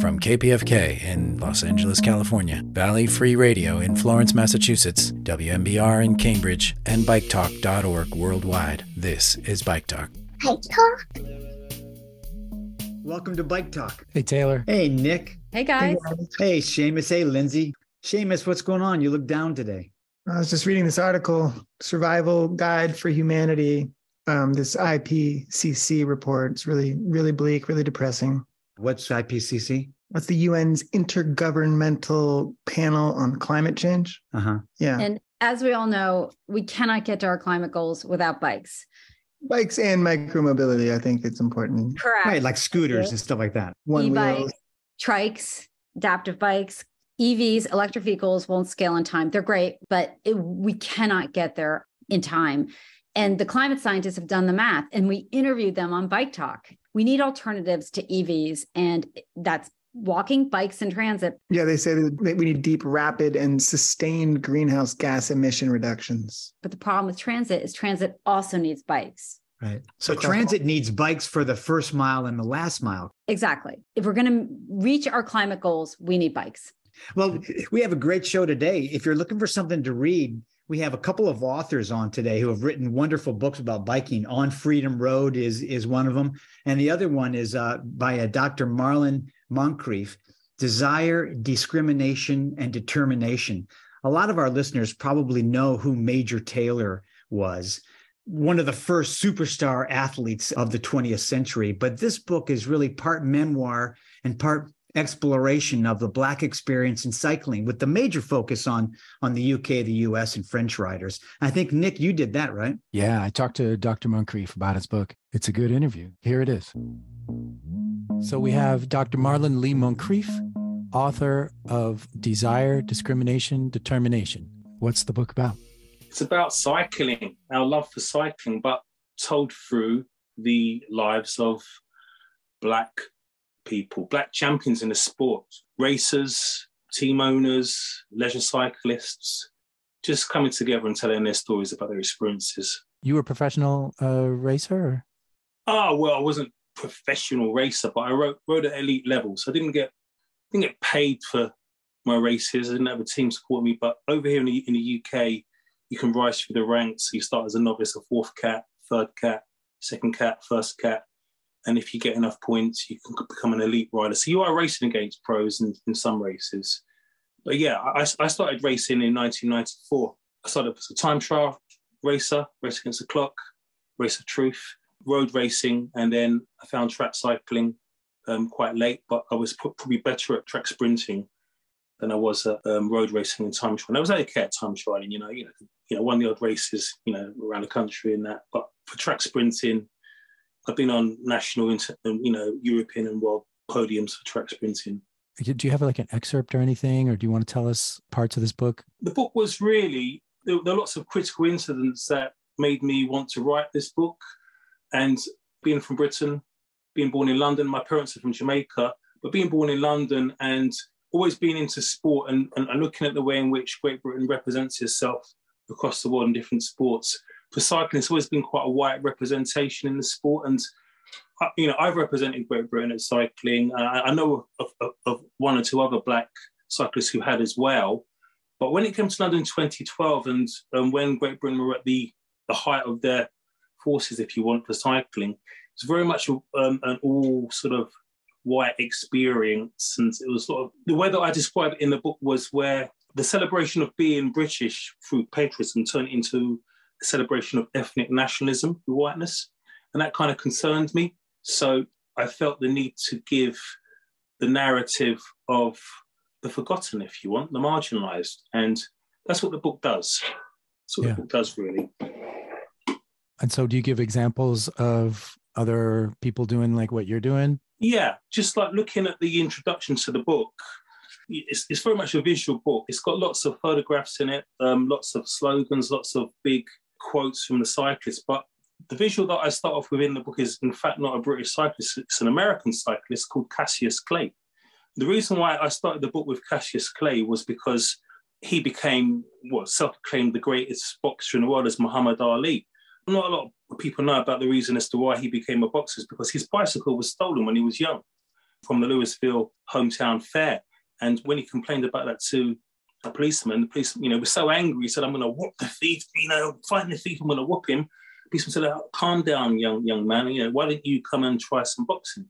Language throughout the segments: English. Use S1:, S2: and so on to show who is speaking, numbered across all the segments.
S1: From KPFK in Los Angeles, California, Valley Free Radio in Florence, Massachusetts, WMBR in Cambridge, and BikeTalk.org worldwide, this is Bike Talk.
S2: Bike Talk?
S3: Welcome to Bike Talk.
S1: Hey, Taylor.
S3: Hey, Nick.
S4: Hey, guys.
S3: Hey, Seamus. Hey, Lindsay. Seamus, what's going on? You look down today.
S5: I was just reading this article, Survival Guide for Humanity, um, this IPCC report. It's really, really bleak, really depressing.
S3: What's IPCC?
S5: What's the UN's Intergovernmental Panel on Climate Change.
S3: Uh huh.
S5: Yeah.
S4: And as we all know, we cannot get to our climate goals without bikes.
S5: Bikes and micromobility, I think it's important.
S4: Correct.
S3: Right, like scooters and stuff like that.
S5: One
S4: e-bikes,
S5: wheel.
S4: trikes, adaptive bikes, EVs, electric vehicles won't scale in time. They're great, but it, we cannot get there in time. And the climate scientists have done the math and we interviewed them on Bike Talk. We need alternatives to EVs, and that's walking, bikes, and transit.
S5: Yeah, they say that we need deep, rapid, and sustained greenhouse gas emission reductions.
S4: But the problem with transit is transit also needs bikes.
S3: Right. So
S5: Okay.
S3: transit needs bikes for the first mile and the last mile.
S4: Exactly. If we're going to reach our climate goals, we need bikes.
S3: Well, we have a great show today. If you're looking for something to read, we have a couple of authors on today who have written wonderful books about biking. On Freedom Road is is one of them, and the other one is uh, by uh, Dr. Marlon Moncrieffe, Desire, Discrimination, and Determination. A lot of our listeners probably know who Major Taylor was. One of the first superstar athletes of the 20th century. But this book is really part memoir and part exploration of the black experience in cycling with the major focus on on the UK, the US and French riders. I think Nick you did that, right?
S1: Yeah, I talked to Dr. Moncrieffe about his book. It's a good interview. Here it is. So we have Dr. Marlon Lee Moncrieffe, author of Desire, Discrimination, Determination. What's the book about?
S6: It's about cycling, our love for cycling, but told through the lives of Black people, Black champions in the sport, racers, team owners, leisure cyclists, just coming together and telling their stories about their experiences.
S1: You were a professional uh, racer? Ah,
S6: Oh, well, I wasn't professional racer, but I wrote, rode at elite level. So I didn't get, didn't get paid for my races. I didn't have a team support me. But over here in the, in the UK, you can rise through the ranks. You start as a novice, a fourth cat, third cat, second cat, first cat. And if you get enough points, you can become an elite rider. So you are racing against pros in, in some races. But yeah, I, I started racing in 1994. I started as a time trial racer, race against the clock, race of truth, road racing, and then I found track cycling um, quite late, but I was probably better at track sprinting than I was at um, road racing and time trial. And I was okay at time trialing, you know, you know, you know, won the odd races, you know, around the country and that. But for track sprinting, I've been on national, inter- um, you know, European and world podiums for track sprinting.
S1: Do you have like an excerpt or anything, or do you want to tell us parts of this book?
S6: The book was really, there, there are lots of critical incidents that made me want to write this book. And being from Britain, being born in London, my parents are from Jamaica, but being born in London and always being into sport and, and, and looking at the way in which Great Britain represents itself across the world in different sports. For cycling, it's always been quite a white representation in the sport. And, uh, you know, I've represented Great Britain at cycling. Uh, I know of, of, of one or two other black cyclists who had as well. But when it came to London 2012 and, and when Great Britain were at the, the height of their forces, if you want, for cycling, it's very much um, an all sort of white experience. And it was sort of the way that I described it in the book was where the celebration of being British through patriotism turned into celebration of ethnic nationalism through whiteness. And that kind of concerned me. So I felt the need to give the narrative of the forgotten, if you want, the marginalized. And that's what the book does. That's what
S1: Yeah.
S6: the book does, really.
S1: And so, do you give examples of other people doing like what you're doing?
S6: Yeah, just like looking at the introduction to the book, it's, it's very much a visual book. It's got lots of photographs in it, um, lots of slogans, lots of big quotes from the cyclists. But the visual that I start off with in the book is, in fact, not a British cyclist, it's an American cyclist called Cassius Clay. The reason why I started the book with Cassius Clay was because he became what self-proclaimed the greatest boxer in the world as Muhammad Ali. Not a lot of people know about the reason as to why he became a boxer is because his bicycle was stolen when he was young. from the Louisville hometown fair. And when he complained about that to a policeman, the policeman, you know, was so angry, he said, I'm going to whoop the thief, you know, find the thief, I'm going to whoop him. The policeman said, oh, calm down, young young man, you know, why don't you come and try some boxing?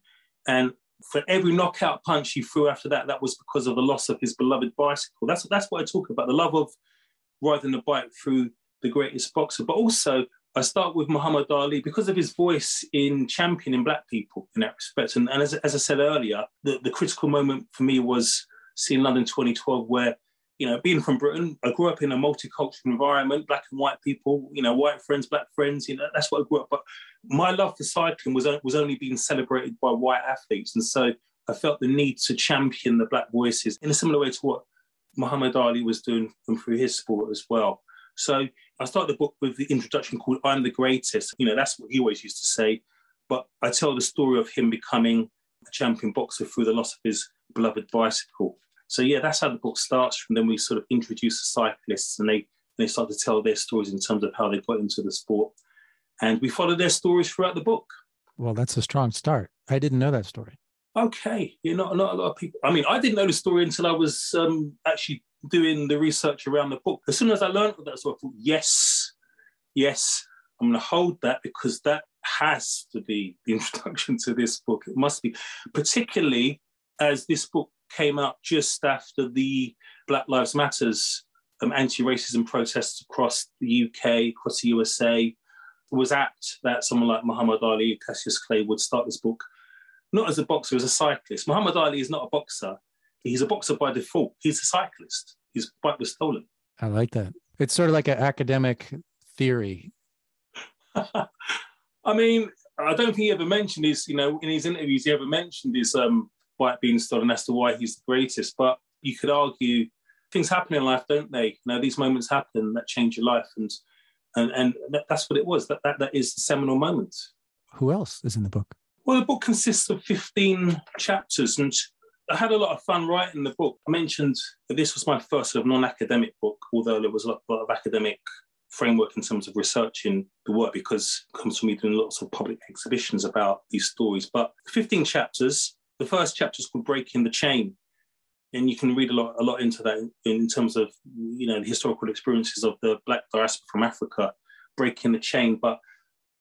S6: And for every knockout punch he threw after that, that was because of the loss of his beloved bicycle. That's, that's what I talk about, the love of riding a bike through the greatest boxer. But also, I start with Muhammad Ali because of his voice in championing black people in that respect. And, and as, as I said earlier, the, the critical moment for me was seeing London 2012, where, you know, being from Britain, I grew up in a multicultural environment, black and white people, you know, white friends, black friends, you know, that's what I grew up. But my love for cycling was, was only being celebrated by white athletes. And so I felt the need to champion the black voices in a similar way to what Muhammad Ali was doing through his sport as well. So I started the book with the introduction called I'm the Greatest. You know, that's what he always used to say. But I tell the story of him becoming a champion boxer through the loss of his beloved bicycle. So yeah, that's how the book starts. From then we sort of introduce the cyclists and they they start to tell their stories in terms of how they got into the sport. And we follow their stories throughout the book.
S1: Well, that's a strong start. I didn't know that story.
S6: Okay, you know, not a lot of people. I mean, I didn't know the story until I was um, actually doing the research around the book. As soon as I learned that, so I thought, yes, yes, I'm going to hold that because that has to be the introduction to this book. It must be, particularly as this book came out just after the Black Lives Matters um, anti-racism protests across the UK, across the USA. Was apt that someone like Muhammad Ali, Cassius Clay would start this book not as a boxer, as a cyclist. Muhammad Ali is not a boxer. He's a boxer by default. He's a cyclist. His bike was stolen.
S1: I like that. It's sort of like an academic theory.
S6: I mean, I don't think he ever mentioned his, you know, in his interviews, he ever mentioned his um, bike being stolen as to why he's the greatest. But you could argue things happen in life, don't they? You know, these moments happen that change your life. And and, and that's what it was. That, that, that is the seminal moment.
S1: Who else is in the book?
S6: Well, the book consists of 15 chapters. And I had a lot of fun writing the book. I mentioned that this was my first sort of non-academic book, although there was a lot, a lot of academic framework in terms of researching the work because it comes from me doing lots of public exhibitions about these stories. But 15 chapters. The first chapter is called Breaking the Chain. And you can read a lot, a lot into that in, terms of, you know, the historical experiences of the Black diaspora from Africa, breaking the chain. But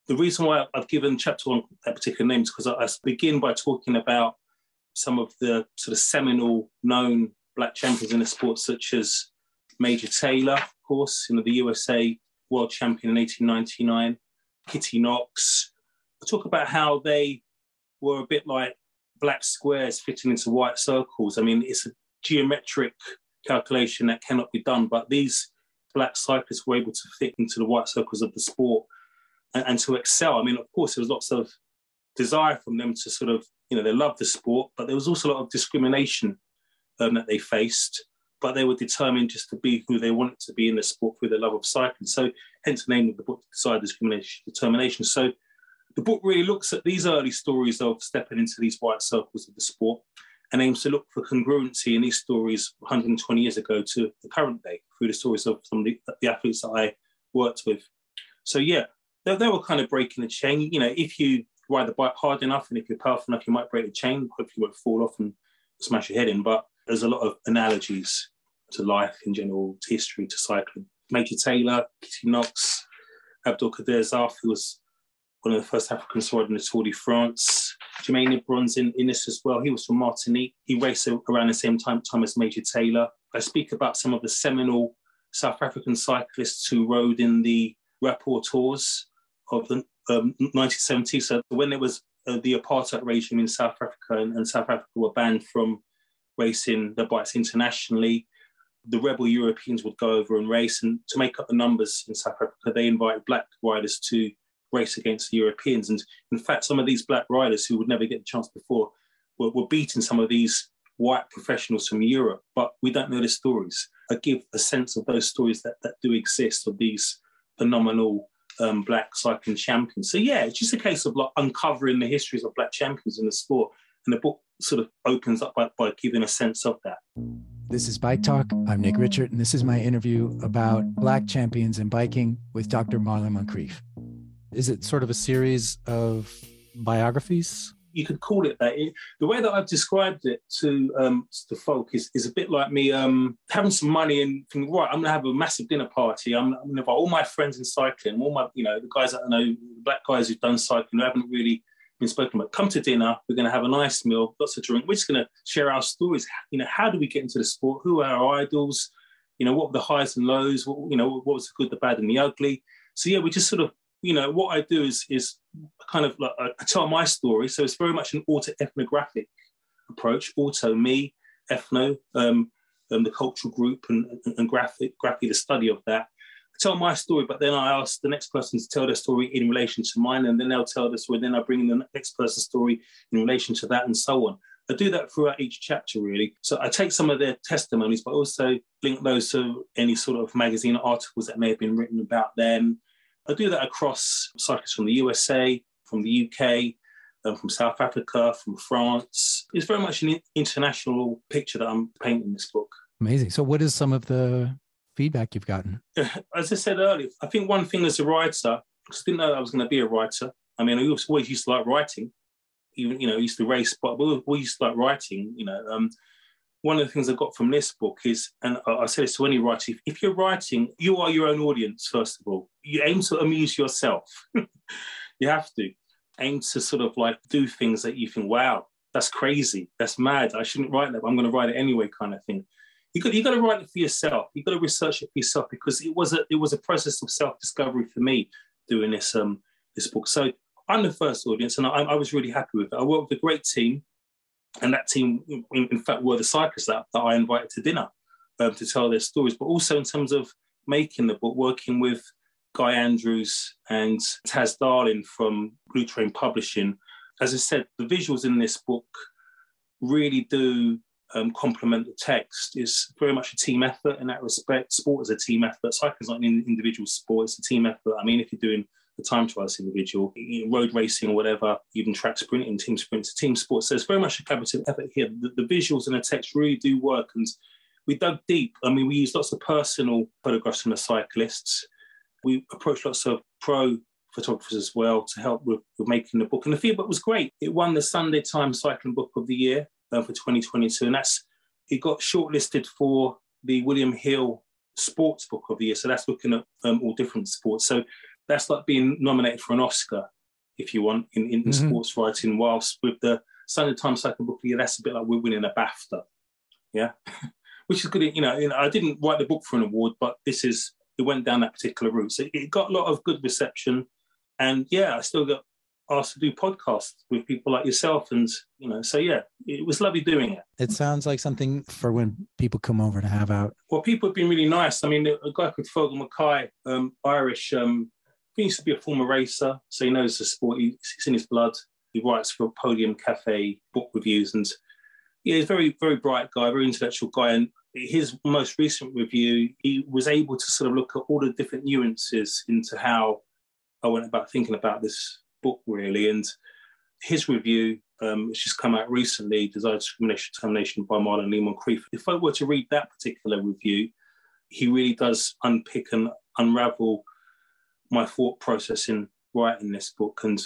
S6: the reason why I've given chapter one that particular name is because I, I begin by talking about some of the sort of seminal known black champions in the sport, such as Major Taylor, of course, you know, the USA world champion in 1899, Kitty Knox. I talk about how they were a bit like black squares fitting into white circles. I mean, it's a geometric calculation that cannot be done, but these black cyclists were able to fit into the white circles of the sport and, and to excel. I mean, of course, there was lots of desire from them to sort of you know, they loved the sport, but there was also a lot of discrimination um, that they faced. But they were determined just to be who they wanted to be in the sport through their love of cycling. So, hence the name of the book, Desire, Discrimination, Determination. So, the book really looks at these early stories of stepping into these white circles of the sport and aims to look for congruency in these stories 120 years ago to the current day through the stories of some of the, the athletes that I worked with. So, yeah, they, they were kind of breaking the chain. You know, if you ride the bike hard enough, and if you're powerful enough, you might break the chain. Hopefully, you won't fall off and smash your head in. But there's a lot of analogies to life in general, to history, to cycling. Major Taylor, Kitty Knox, Abdul Kader Zaaf, who was one of the first Africans to ride in the Tour de France. Jermaine Bronze in, in this as well. He was from Martinique. He raced around the same time, time as Major Taylor. I speak about some of the seminal South African cyclists who rode in the Rapport Tours of the um, 1970. So when there was uh, the apartheid regime in South Africa and, and, South Africa were banned from racing the bikes internationally, the rebel Europeans would go over and race. And to make up the numbers in South Africa, they invited black riders to race against the Europeans. And in fact, some of these black riders who would never get a chance before were, were beating some of these white professionals from Europe, but we don't know the stories. I give a sense of those stories that, that do exist of these phenomenal um, black cycling champions. So yeah, it's just a case of like uncovering the histories of black champions in the sport, and the book sort of opens up by, by giving a sense of that.
S1: This is Bike Talk. I'm Nick Richert, and this is my interview about black champions in biking with Dr. Marlon Moncrieffe. Is it sort of a series of biographies?
S6: you could call it that. It, the way that I've described it to um, to folk is, is a bit like me um, having some money and thinking, right, I'm gonna have a massive dinner party. I'm, I'm gonna invite all my friends in cycling, all my, you know, the guys that I know, black guys who've done cycling who haven't really been spoken about. Come to dinner. We're going to have a nice meal, lots of drink. We're just going to share our stories. You know, how do we get into the sport? Who are our idols? You know, what were the highs and lows? What, you know, what was the good, the bad, and the ugly? So yeah, we just sort of you know, what I do is is kind of like I tell my story. So it's very much an auto ethnographic approach. Auto me, ethno, um, um, the cultural group, and, and, and graphic, graphic, the study of that. I tell my story, but then I ask the next person to tell their story in relation to mine, and then they'll tell the story. Then I bring in the next person's story in relation to that, and so on. I do that throughout each chapter, really. So I take some of their testimonies, but also link those to any sort of magazine articles that may have been written about them, I do that across cyclists from the USA, from the UK, um, from South Africa, from France. It's very much an international picture that I'm painting this book.
S1: Amazing. So, what is some of the feedback you've gotten?
S6: As I said earlier, I think one thing as a writer, because I didn't know I was going to be a writer. I mean, I always used to like writing, even you know, I used to race, but we used to like writing. You know, um, one of the things I got from this book is, and I say this to any writer, if, if you're writing, you are your own audience, first of all. You aim to amuse yourself. you have to aim to sort of like do things that you think, wow, that's crazy, that's mad. I shouldn't write that, but I'm going to write it anyway, kind of thing. You got you got to write it for yourself. You got to research it for yourself because it was a it was a process of self discovery for me doing this um this book. So I'm the first audience, and I, I was really happy with it. I worked with a great team and that team, in, in fact, were the cyclists that, that I invited to dinner um, to tell their stories, but also in terms of making the book, working with Guy Andrews and Taz Darling from Blue Train Publishing. As I said, the visuals in this book really do um, complement the text. It's very much a team effort in that respect. Sport is a team effort. Cycling is not an individual sport, it's a team effort. I mean, if you're doing the time trials individual, road racing or whatever, even track sprinting, team sprints, team sports. So it's very much a collaborative effort here. The, the, visuals and the text really do work. And we dug deep. I mean, we used lots of personal photographs from the cyclists. We approached lots of pro photographers as well to help with, with making the book. And the feedback was great. It won the Sunday Times Cycling Book of the Year uh, for 2022. And that's it got shortlisted for the William Hill Sports Book of the Year. So that's looking at um, all different sports. So that's like being nominated for an Oscar, if you want, in, in mm-hmm. sports writing. Whilst with the Sunday Times Cycle Book yeah, that's a bit like we're winning a BAFTA, yeah, which is good. You know, you know, I didn't write the book for an award, but this is it went down that particular route, so it got a lot of good reception, and yeah, I still got asked to do podcasts with people like yourself and you know so yeah it was lovely doing it
S1: it sounds like something for when people come over to have out
S6: well people have been really nice i mean a guy called Feargal McKay um, irish um, he used to be a former racer, so he knows the sport. It's in his blood. He writes for Podium Cafe book reviews, and yeah, he's a very, very bright guy, very intellectual guy. And his most recent review, he was able to sort of look at all the different nuances into how I went about thinking about this book, really. And his review, um, which has come out recently, Desire Discrimination Termination by Marlon Lee Moncrieffe. If I were to read that particular review, he really does unpick and unravel my thought process in writing this book, and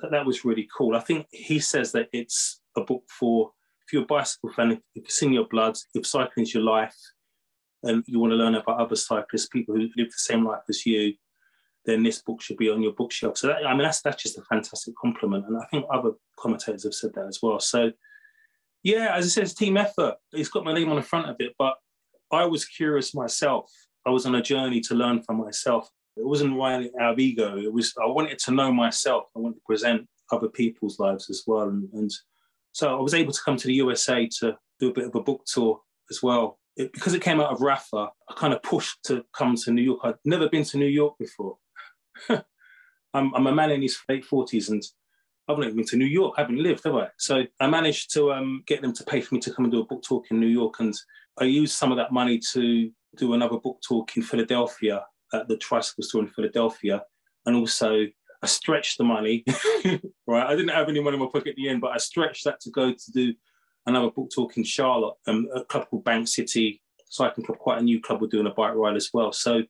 S6: that, that was really cool. I think he says that it's a book for if you're a bicycle fan, if it's in your blood, if cycling is your life, and you want to learn about other cyclists, people who live the same life as you, then this book should be on your bookshelf. So that, I mean, that's that's just a fantastic compliment, and I think other commentators have said that as well. So, yeah, as I said, it's team effort. It's got my name on the front of it, but I was curious myself. I was on a journey to learn from myself. It wasn't really out of ego. It was I wanted to know myself. I wanted to present other people's lives as well. And, and so I was able to come to the USA to do a bit of a book tour as well. It, because it came out of Rapha, I kind of pushed to come to New York. I'd never been to New York before. I'm, I'm, a man in his late 40s and I've never been to New York. I haven't lived, have I? So I managed to um, get them to pay for me to come and do a book talk in New York. And I used some of that money to do another book talk in Philadelphia at the tricycle store in Philadelphia, and also I stretched the money. right, I didn't have any money in my pocket at the end, but I stretched that to go to do another book talk in Charlotte, um, a club called Bank City Cycling Club, quite a new club. We're doing a bike ride as well. So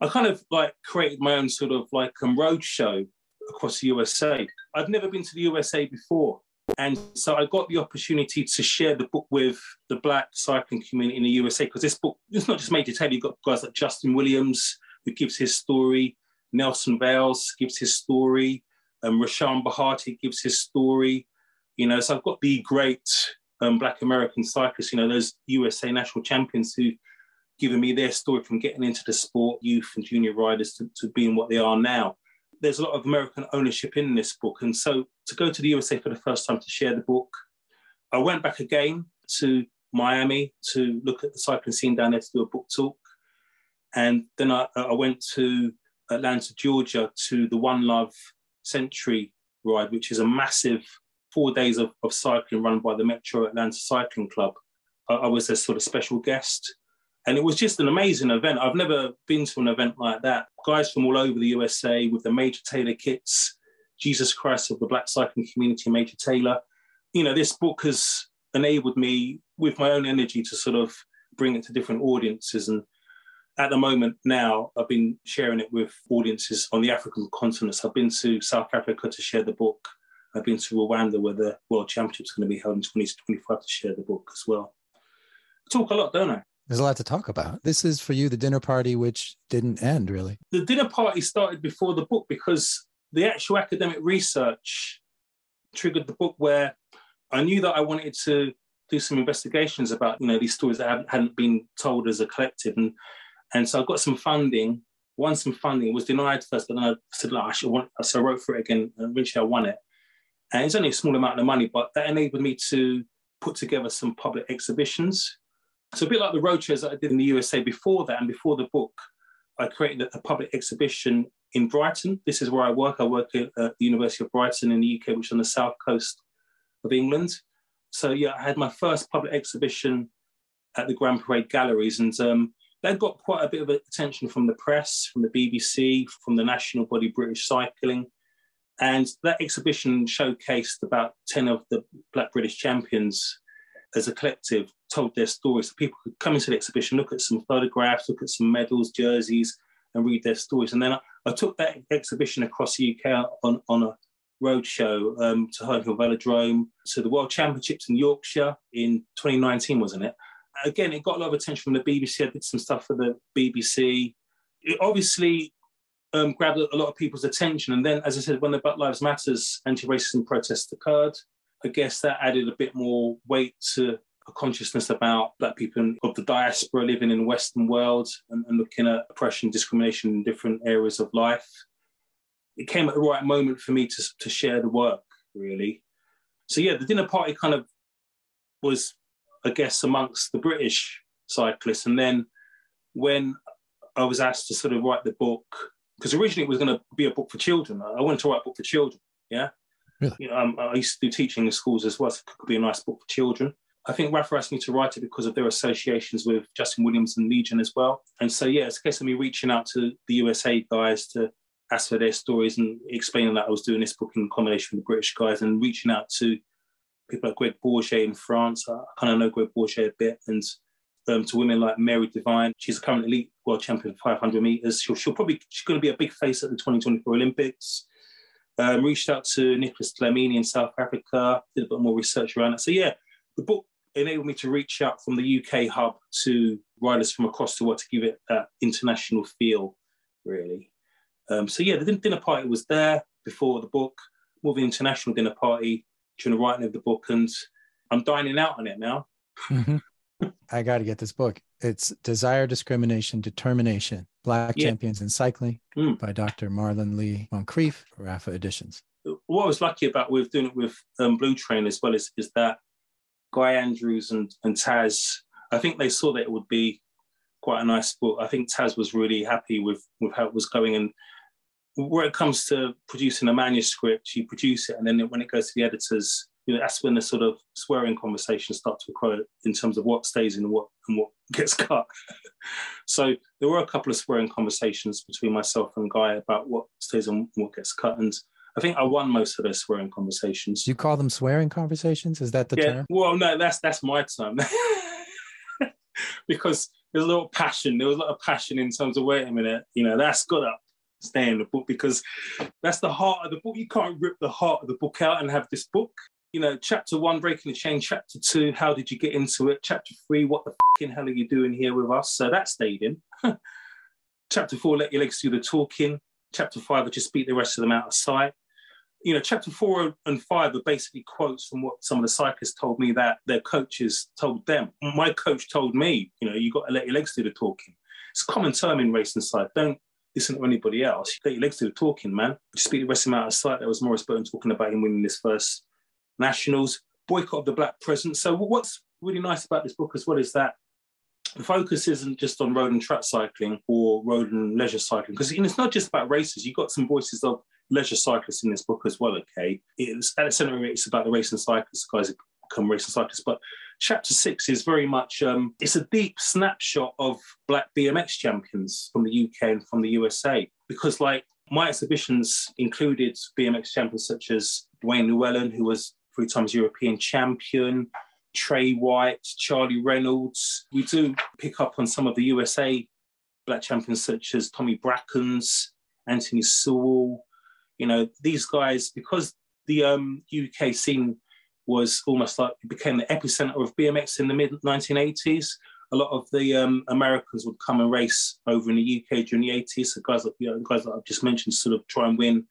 S6: I kind of like created my own sort of like um, road show across the USA. I've never been to the USA before. And so I got the opportunity to share the book with the Black cycling community in the USA because this book, it's not just made to tell. you've got guys like Justin Williams, who gives his story, Nelson Vails gives his story, um, Rahsaan Bahati gives his story. You know, so I've got the great um, Black American cyclists, you know, those USA national champions who given me their story from getting into the sport, youth and junior riders to, to being what they are now. There's a lot of American ownership in this book. And so to go to the USA for the first time to share the book, I went back again to Miami to look at the cycling scene down there to do a book talk. And then I, I went to Atlanta, Georgia to the One Love Century ride, which is a massive four days of, of cycling run by the Metro Atlanta Cycling Club. I, I was a sort of special guest. And it was just an amazing event. I've never been to an event like that. Guys from all over the USA with the Major Taylor kits, Jesus Christ of the Black cycling community, Major Taylor. You know, this book has enabled me with my own energy to sort of bring it to different audiences. And at the moment now, I've been sharing it with audiences on the African continent. I've been to South Africa to share the book. I've been to Rwanda where the World Championship's going to be held in 2025 to share the book as well. I talk a lot, don't I?
S1: There's a lot to talk about. This is for you the dinner party, which didn't end really.
S6: The dinner party started before the book because the actual academic research triggered the book where I knew that I wanted to do some investigations about you know these stories that hadn't been told as a collective and and so I got some funding won some funding was denied first but then I said like, I should want so I wrote for it again and eventually I won it and it's only a small amount of money but that enabled me to put together some public exhibitions so a bit like the roadshows that I did in the USA before that and before the book, I created a public exhibition in Brighton. This is where I work. I work at, the University of Brighton in the UK, which is on the south coast of England. So yeah, I had my first public exhibition at the Grand Parade Galleries, and um, that got quite a bit of attention from the press, from the BBC, from the national body British Cycling. And that exhibition showcased about 10 of the Black British champions as a collective told their stories. So people could come into the exhibition, look at some photographs, look at some medals, jerseys, and read their stories. And then I, I took that exhibition across the UK on, on a roadshow um, to Herne Hill Velodrome, to the World Championships in Yorkshire in 2019, wasn't it? Again, it got a lot of attention from the BBC. I did some stuff for the BBC. It obviously um, grabbed a lot of people's attention. And then, as I said, when the Black Lives Matters anti-racism protests occurred, I guess that added a bit more weight to a consciousness about black people of the diaspora living in the Western world and, and looking at oppression, discrimination in different areas of life. It came at the right moment for me to, to share the work, really. So yeah, the dinner party kind of was, I guess, amongst the British cyclists. And then when I was asked to sort of write the book, because originally it was going to be a book for children. I wanted to write a book for children, yeah.
S1: Really?
S6: You know, um, I used to do teaching in schools as well, so it could be a nice book for children. I think Rapha asked me to write it because of their associations with Justin Williams and Legion as well. And so, yeah, it's a case of me reaching out to the USA guys to ask for their stories and explaining that I was doing this book in combination with the British guys and reaching out to people like Greg Baugé in France. I kind of know Greg Baugé a bit. And um, to women like Mary Devine. She's a current elite world champion 500 meters. She'll, she'll probably, she's going to be a big face at the 2024 Olympics. Um, reached out to Nicholas Dlamini in South Africa, did a bit more research around it. So yeah, the book enabled me to reach out from the UK hub to riders from across the world to give it that international feel, really. Um, so yeah, the dinner party was there before the book, more of an international dinner party during the writing of the book, and I'm dining out on it now.
S1: Mm-hmm. I got to get this book. It's Desire, Discrimination, Determination, Black yeah. Champions in Cycling mm. by Dr. Marlon Lee Moncrieffe, Rapha Editions.
S6: What I was lucky about with doing it with um, Blue Train as well is, is that Guy Andrews and, and Taz, I think they saw that it would be quite a nice book. I think Taz was really happy with, with how it was going. And where it comes to producing a manuscript, you produce it, and then when it goes to the editors, you know, that's when the sort of swearing conversations start to occur in terms of what stays in and what and what gets cut. so there were a couple of swearing conversations between myself and Guy about what stays and what gets cut. And I think I won most of those swearing conversations.
S1: You call them swearing conversations? Is that the
S6: yeah,
S1: term?
S6: Well, no, that's that's my term. because there's a lot of passion. There was a lot of passion in terms of wait a minute, you know, that's got up. stay in the book because that's the heart of the book. You can't rip the heart of the book out and have this book. You know, chapter one, breaking the chain. Chapter two, how did you get into it? Chapter three, what the fucking hell are you doing here with us? So that stayed in. chapter four, let your legs do the talking. Chapter five, I just beat the rest of them out of sight you know, chapter four and five are basically quotes from what some of the cyclists told me that their coaches told them. My coach told me, you know, you got to let your legs do the talking. It's a common term in racing side. Don't listen to anybody else. You Let your legs do the talking, man. Just beat the rest of them out of sight. That was Maurice Burton talking about him winning this first nationals. Boycott of the black presence. So what's really nice about this book as well is that the focus isn't just on road and track cycling or road and leisure cycling because it's not just about races. You've got some voices of leisure cyclists in this book as well. Okay, it's at the centre it's about the racing cyclists, guys become racing cyclists. But chapter six is very much um, it's a deep snapshot of black BMX champions from the UK and from the USA because like my exhibitions included BMX champions such as Dwayne Llewellyn, who was three times European champion, Trey White, Charlie Reynolds. We do pick up on some of the USA black champions such as Tommy Brackens, Anthony Sewell, you know, these guys, because the um, UK scene was almost like it became the epicenter of BMX in the mid 1980s. A lot of the um, Americans would come and race over in the UK during the 80s. So guys like you know, guys that I've just mentioned sort of try and win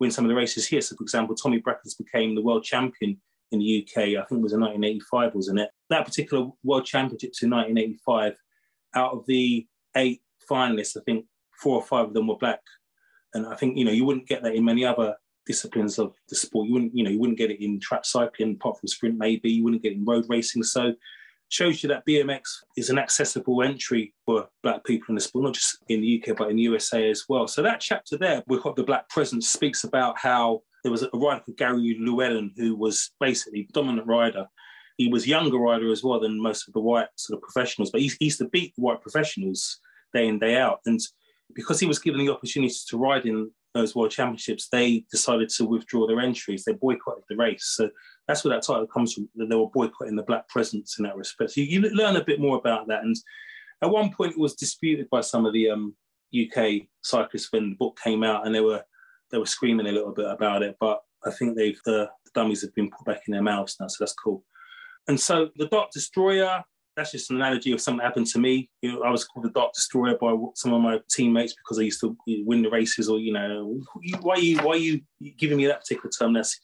S6: win some of the races here. So for example, Tommy Brackens became the world champion in the UK. I think it was in 1985, wasn't it? That particular world championship in 1985. Out of the eight finalists, I think four or five of them were black and I think you know you wouldn't get that in many other disciplines of the sport. You wouldn't you know you wouldn't get it in track cycling apart from sprint maybe. You wouldn't get it in road racing. So shows you that BMX is an accessible entry for black people in the sport, not just in the UK but in the USA as well. So that chapter there, we've got the black presence, speaks about how there was a rider called Gary Llewellyn who was basically dominant rider. He was younger rider as well than most of the white sort of professionals, but he, he used to beat white professionals day in day out. And because he was given the opportunity to ride in those world championships, they decided to withdraw their entries. They boycotted the race. So that's where that title comes from. That they were boycotting the black presence in that respect. So you, you, learn a bit more about that. And at one point, it was disputed by some of the um, UK cyclists when the book came out, and they were they were screaming a little bit about it. But I think they've the, dummies have been put back in their mouths now, so that's cool. And so the Dark Destroyer that's just an analogy of something that happened to me. You know, I was called the Dark Destroyer by some of my teammates because I used to win the races, or you know, why are you why are you giving me that particular term? That's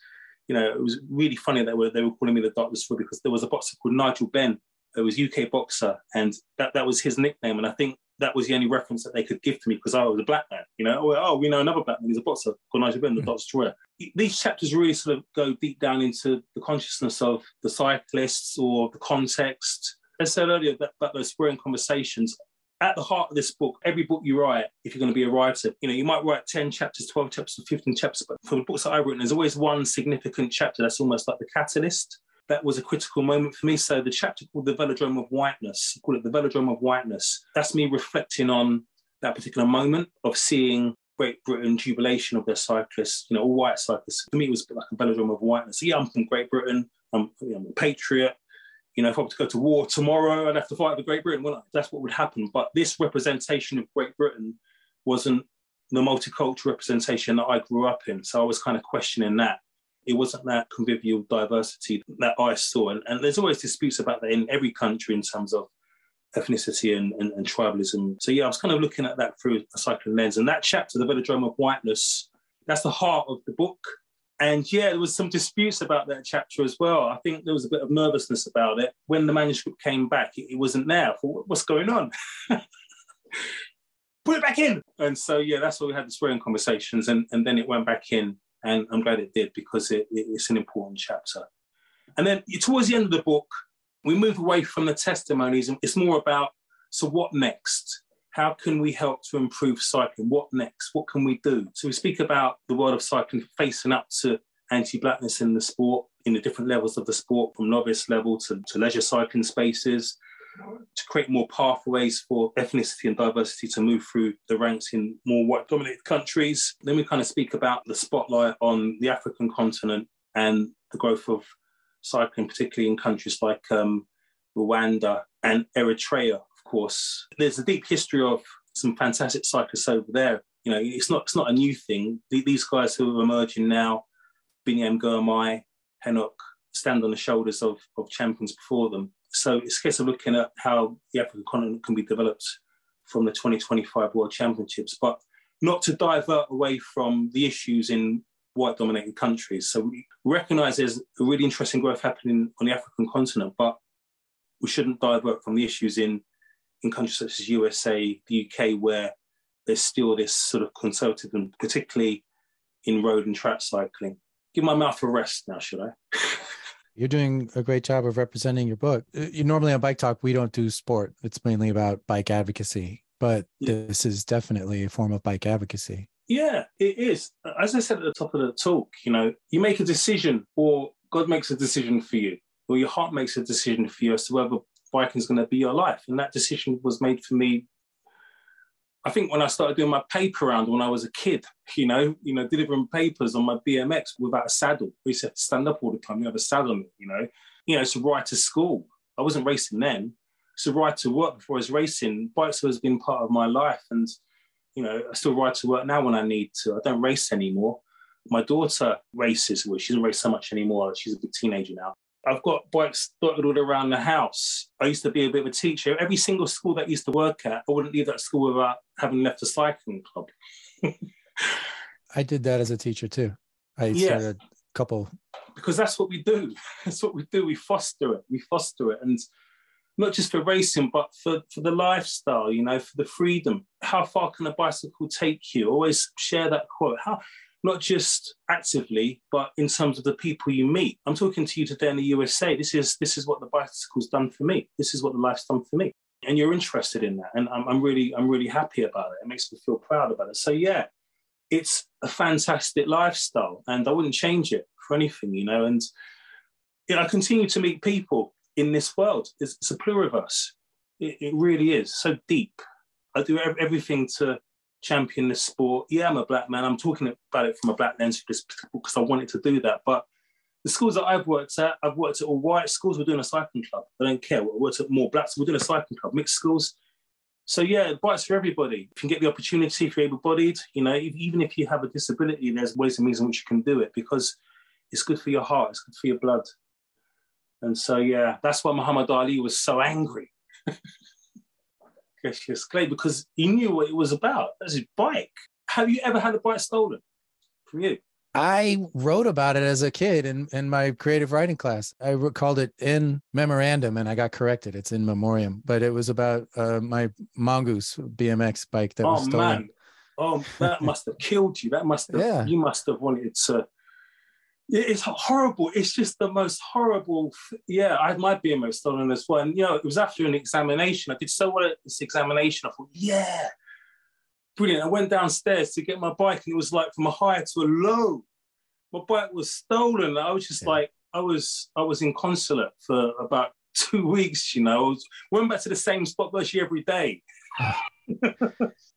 S6: you know, it was really funny that they were they were calling me the Dark Destroyer because there was a boxer called Nigel Benn who was UK boxer, and that that was his nickname, and I think that was the only reference that they could give to me because I was a black man. You know, oh, oh we know another black man. He's a boxer called Nigel Benn, the mm-hmm. Dark Destroyer. These chapters really sort of go deep down into the consciousness of the cyclists or the context As I said earlier that, about those spurring conversations, at the heart of this book, every book you write, if you're going to be a writer, you know, you might write 10 chapters, 12 chapters, 15 chapters, but for the books that I've written, there's always one significant chapter that's almost like the catalyst. That was a critical moment for me. So the chapter called The Velodrome of Whiteness, I call it The Velodrome of Whiteness. That's me reflecting on that particular moment of seeing Great Britain jubilation of their cyclists, you know, all white cyclists. For me, it was like a velodrome of whiteness. Yeah, I'm from Great Britain. I'm, I'm a patriot you know, if I were to go to war tomorrow, I'd have to fight for Great Britain. Well, that's what would happen. But this representation of Great Britain wasn't the multicultural representation that I grew up in. So I was kind of questioning that. It wasn't that convivial diversity that I saw. And, and there's always disputes about that in every country in terms of ethnicity and, and, and, tribalism. So yeah, I was kind of looking at that through a cycling lens. And that chapter, The Velodrome of Whiteness, that's the heart of the book. And yeah, there was some disputes about that chapter as well. I think there was a bit of nervousness about it. When the manuscript came back, it, it wasn't there. Thought, what's going on? Put it back in. And so, yeah, that's why we had the swearing conversations. And, and then it went back in. And I'm glad it did because it, it, it's an important chapter. And then towards the end of the book, we move away from the testimonies. And it's more about so what next? How can we help to improve cycling? What next? What can we do? So we speak about the world of cycling facing up to anti-blackness in the sport, in the different levels of the sport, from novice level to, to leisure cycling spaces, to create more pathways for ethnicity and diversity to move through the ranks in more white-dominated countries. Then we kind of speak about the spotlight on the African continent and the growth of cycling, particularly in countries like um, Rwanda and Eritrea, course. There's a deep history of some fantastic cyclists over there You know, it's not it's not a new thing. These guys who are emerging now, Biniam Girmay, Henok, stand on the shoulders of, of champions before them. So it's a case of looking at how the African continent can be developed from the 2025 World Championships, but not to divert away from the issues in white dominated countries. So we recognize there's a really interesting growth happening on the African continent, but we shouldn't divert from the issues in, in countries such as USA, the UK, where there's still this sort of conservatism, particularly in road and track cycling. Give my mouth a rest now, should I?
S1: You're doing a great job of representing your book. Uh, you normally on Bike Talk, we don't do sport. It's mainly about bike advocacy, but yeah. this is definitely a form of bike advocacy.
S6: Yeah, it is. As I said at the top of the talk, you know, you make a decision or God makes a decision for you, or your heart makes a decision for you as to whether biking is going to be your life. And that decision was made for me I think when I started doing my paper round when I was a kid, you know, you know, delivering papers on my BMX without a saddle. We used to, stand up all the time. You have a saddle on it, you know. You know, to ride to school. I wasn't racing then. It's a ride to work before I was racing. Bikes has been part of my life, and you know, I still ride to work now when I need to. I don't race anymore. My daughter races. Well, she doesn't race so much anymore. She's a big teenager now. I've got bikes dotted all around the house. I used to be a bit of a teacher. Every single school that I used to work at, I wouldn't leave that school without having left a cycling club.
S1: I did that as a teacher too. I yeah. started a couple.
S6: Because that's what we do. That's what we do. We foster it. We foster it. And not just for racing, but for, for the lifestyle, you know, for the freedom. How far can a bicycle take you? Always share that quote. How not just actively, but in terms of the people you meet. I'm talking to you today in the USA. This is this is what the bicycle's done for me. This is what the life's done for me. And you're interested in that. And I'm, I'm really, I'm really happy about it. It makes me feel proud about it. So yeah, it's a fantastic lifestyle. And I wouldn't change it for anything, you know. And you know, I continue to meet people in this world. It's, it's a pluriverse. It, it really is so deep. I do everything to champion the sport. Yeah, I'm a black man. I'm talking about it from a black lens because I wanted to do that. But the schools that I've worked at, I've worked at all white schools. We're doing a cycling club. I don't care. We worked at more blacks. We're doing a cycling club, mixed schools. So yeah, bikes for everybody. You can get the opportunity, if you're able-bodied, you know, if, even if you have a disability, there's ways and means in which you can do it because it's good for your heart, it's good for your blood. And so yeah, that's why Muhammad Ali was so angry. Cassius Clay because he knew what it was about. That's his bike. Have you ever had a bike stolen from you?
S1: I wrote about it as a kid in, in my creative writing class. I called it in memorandum and I got corrected. It's in memoriam, but it was about uh, my mongoose BMX bike that oh, was stolen. Man.
S6: Oh, that must have killed you. That must have, yeah. you must have wanted to it's horrible. It's just the most horrible. Yeah, I had my BMO stolen as well. And, you know, it was after an examination. I did so well at this examination. I thought, yeah, brilliant. I went downstairs to get my bike and it was like from a high to a low. My bike was stolen. I was just yeah. like, I was, I was inconsolate for about two weeks, you know. I was, went back to the same spot virtually every day.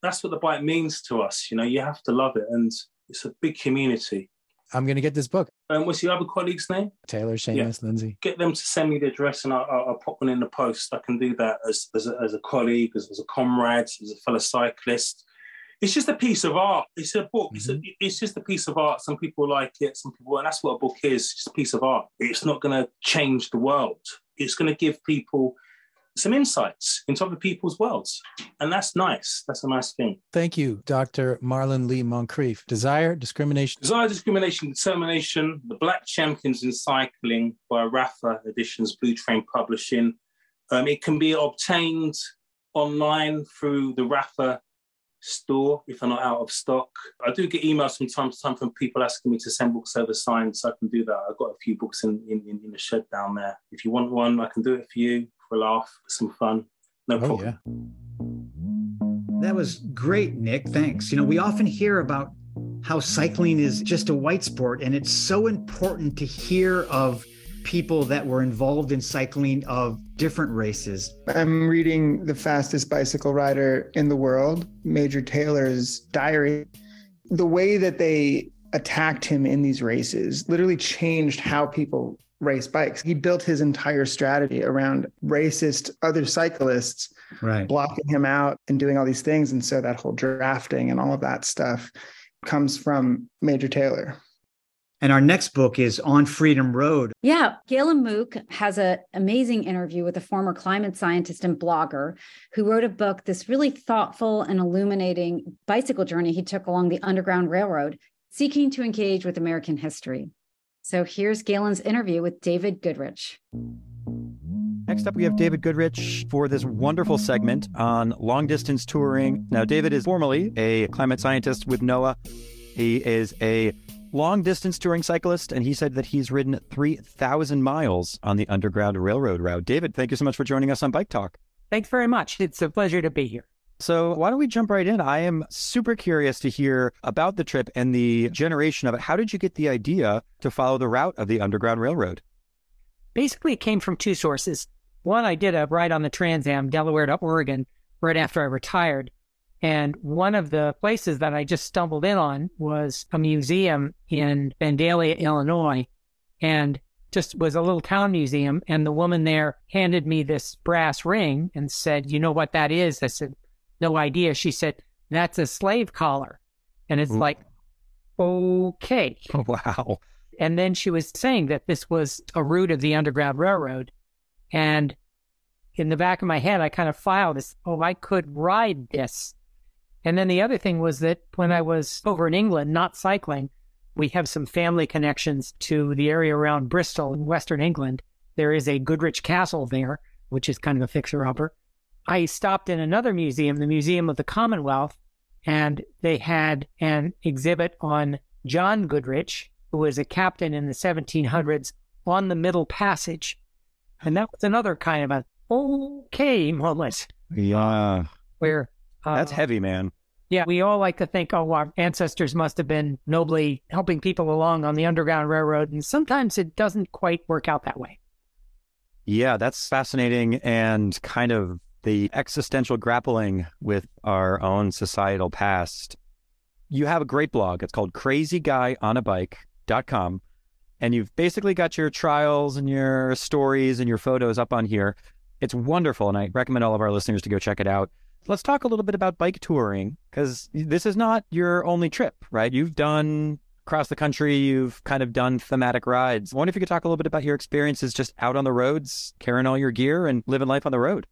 S6: That's what the bike means to us, you know. You have to love it. And it's a big community.
S1: I'm going to get this book.
S6: Um, what's your other colleague's name?
S1: Taylor, Seamus, yeah. Lindsay.
S6: Get them to send me the address and I'll, I'll, pop one in the post. I can do that as, as, a, as a colleague, as, as, a comrade, as a fellow cyclist. It's just a piece of art. It's a book. Mm-hmm. It's, a, mm-hmm. it's just a piece of art. Some people like it, some people, and that's what a book is. It's just a piece of art. It's not going to change the world. It's going to give people some insights into other people's worlds. And that's nice. That's a nice thing.
S1: Thank you, Dr. Marlon Lee Moncrieffe. Desire, Discrimination.
S6: Desire, Discrimination, Determination, The Black Champions in Cycling by Rapha Editions, Blue Train Publishing. Um, it can be obtained online through the Rapha store if they're not out of stock. I do get emails from time to time from people asking me to send books over signed, so I can do that. I've got a few books in, in, in the shed down there. If you want one, I can do it for you a laugh, some fun. No oh.
S3: Yeah. That was great, Nick. Thanks. You know, we often hear about how cycling is just a white sport, and it's so important to hear of people that were involved in cycling of different races.
S5: I'm reading The Fastest Bicycle Rider in the World, Major Taylor's diary. The way that they attacked him in these races literally changed how people race bikes. He built his entire strategy around racist other cyclists
S3: right.
S5: blocking him out and doing all these things. And so that whole drafting and all of that stuff comes from Major Taylor.
S3: And our next book is On Freedom Road.
S4: Yeah, Galen Mook has an amazing interview with a former climate scientist and blogger who wrote a book, this really thoughtful and illuminating bicycle journey he took along the Underground Railroad, seeking to engage with American history. So here's Galen's interview with David Goodrich.
S2: Next up, we have David Goodrich for this wonderful segment on long distance touring. Now, David is formally a climate scientist with NOAA. He is a long distance touring cyclist, and he said that he's ridden 3,000 miles on the Underground Railroad route. David, thank you so much for joining us on Bike Talk.
S7: Thanks very much. It's a pleasure to be here.
S2: So, why don't we jump right in? I am super curious to hear about the trip and the generation of it. How did you get the idea to follow the route of the Underground Railroad?
S7: Basically, it came from two sources. One, I did a ride on the Trans Am, Delaware to Oregon, right after I retired. And one of the places that I just stumbled in on was a museum in Vandalia, Illinois. And just was a little town museum. And the woman there handed me this brass ring and said, You know what that is? I said, no idea. She said, that's a slave collar. And it's Ooh. like, okay.
S2: Wow.
S7: And then she was saying that this was a route of the Underground Railroad. And in the back of my head, I kind of filed this, oh, I could ride this. And then the other thing was that when I was over in England, not cycling, we have some family connections to the area around Bristol in Western England. There is a Goodrich Castle there, which is kind of a fixer upper. I stopped in another museum, the Museum of the Commonwealth, and they had an exhibit on John Goodrich, who was a captain in the 1700s on the Middle Passage. And that was another kind of a okay moment.
S2: Yeah.
S7: Where
S2: uh, that's heavy, man.
S7: Yeah, we all like to think, oh, our ancestors must have been nobly helping people along on the Underground Railroad. And sometimes it doesn't quite work out that way.
S2: Yeah, that's fascinating and kind of the existential grappling with our own societal past. You have a great blog. It's called crazyguyonabike.com. And you've basically got your trials and your stories and your photos up on here. It's wonderful. And I recommend all of our listeners to go check it out. Let's talk a little bit about bike touring because this is not your only trip, right? You've done across the country, you've kind of done thematic rides. I wonder if you could talk a little bit about your experiences just out on the roads, carrying all your gear and living life on the road.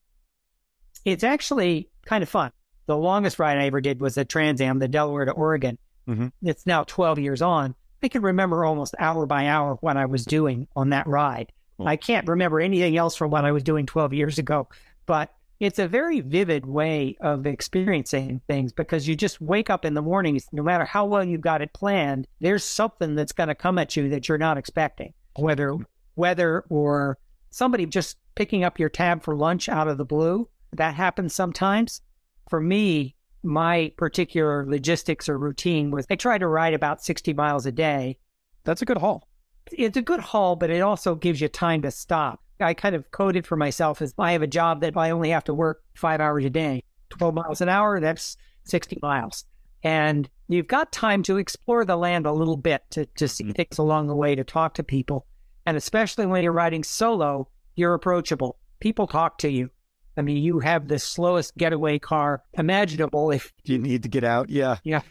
S7: It's actually kind of fun. The longest ride I ever did was the Trans Am, the Delaware to Oregon. Mm-hmm. It's now 12 years on. I can remember almost hour by hour what I was doing on that ride. Cool. I can't remember anything else from what I was doing 12 years ago, but it's a very vivid way of experiencing things because you just wake up in the mornings, no matter how well you've got it planned, there's something that's going to come at you that you're not expecting, whether weather or somebody just picking up your tab for lunch out of the blue that happens sometimes. For me, my particular logistics or routine was I try to ride about 60 miles a day.
S2: That's a good haul.
S7: It's a good haul, but it also gives you time to stop. I kind of coded for myself as I have a job that I only have to work five hours a day, 12 miles an hour, that's 60 miles. And you've got time to explore the land a little bit, to, to see mm-hmm. things along the way, to talk to people. And especially when you're riding solo, you're approachable. People talk to you. I mean, you have the slowest getaway car imaginable if
S2: you need to get out. Yeah.
S7: Yeah.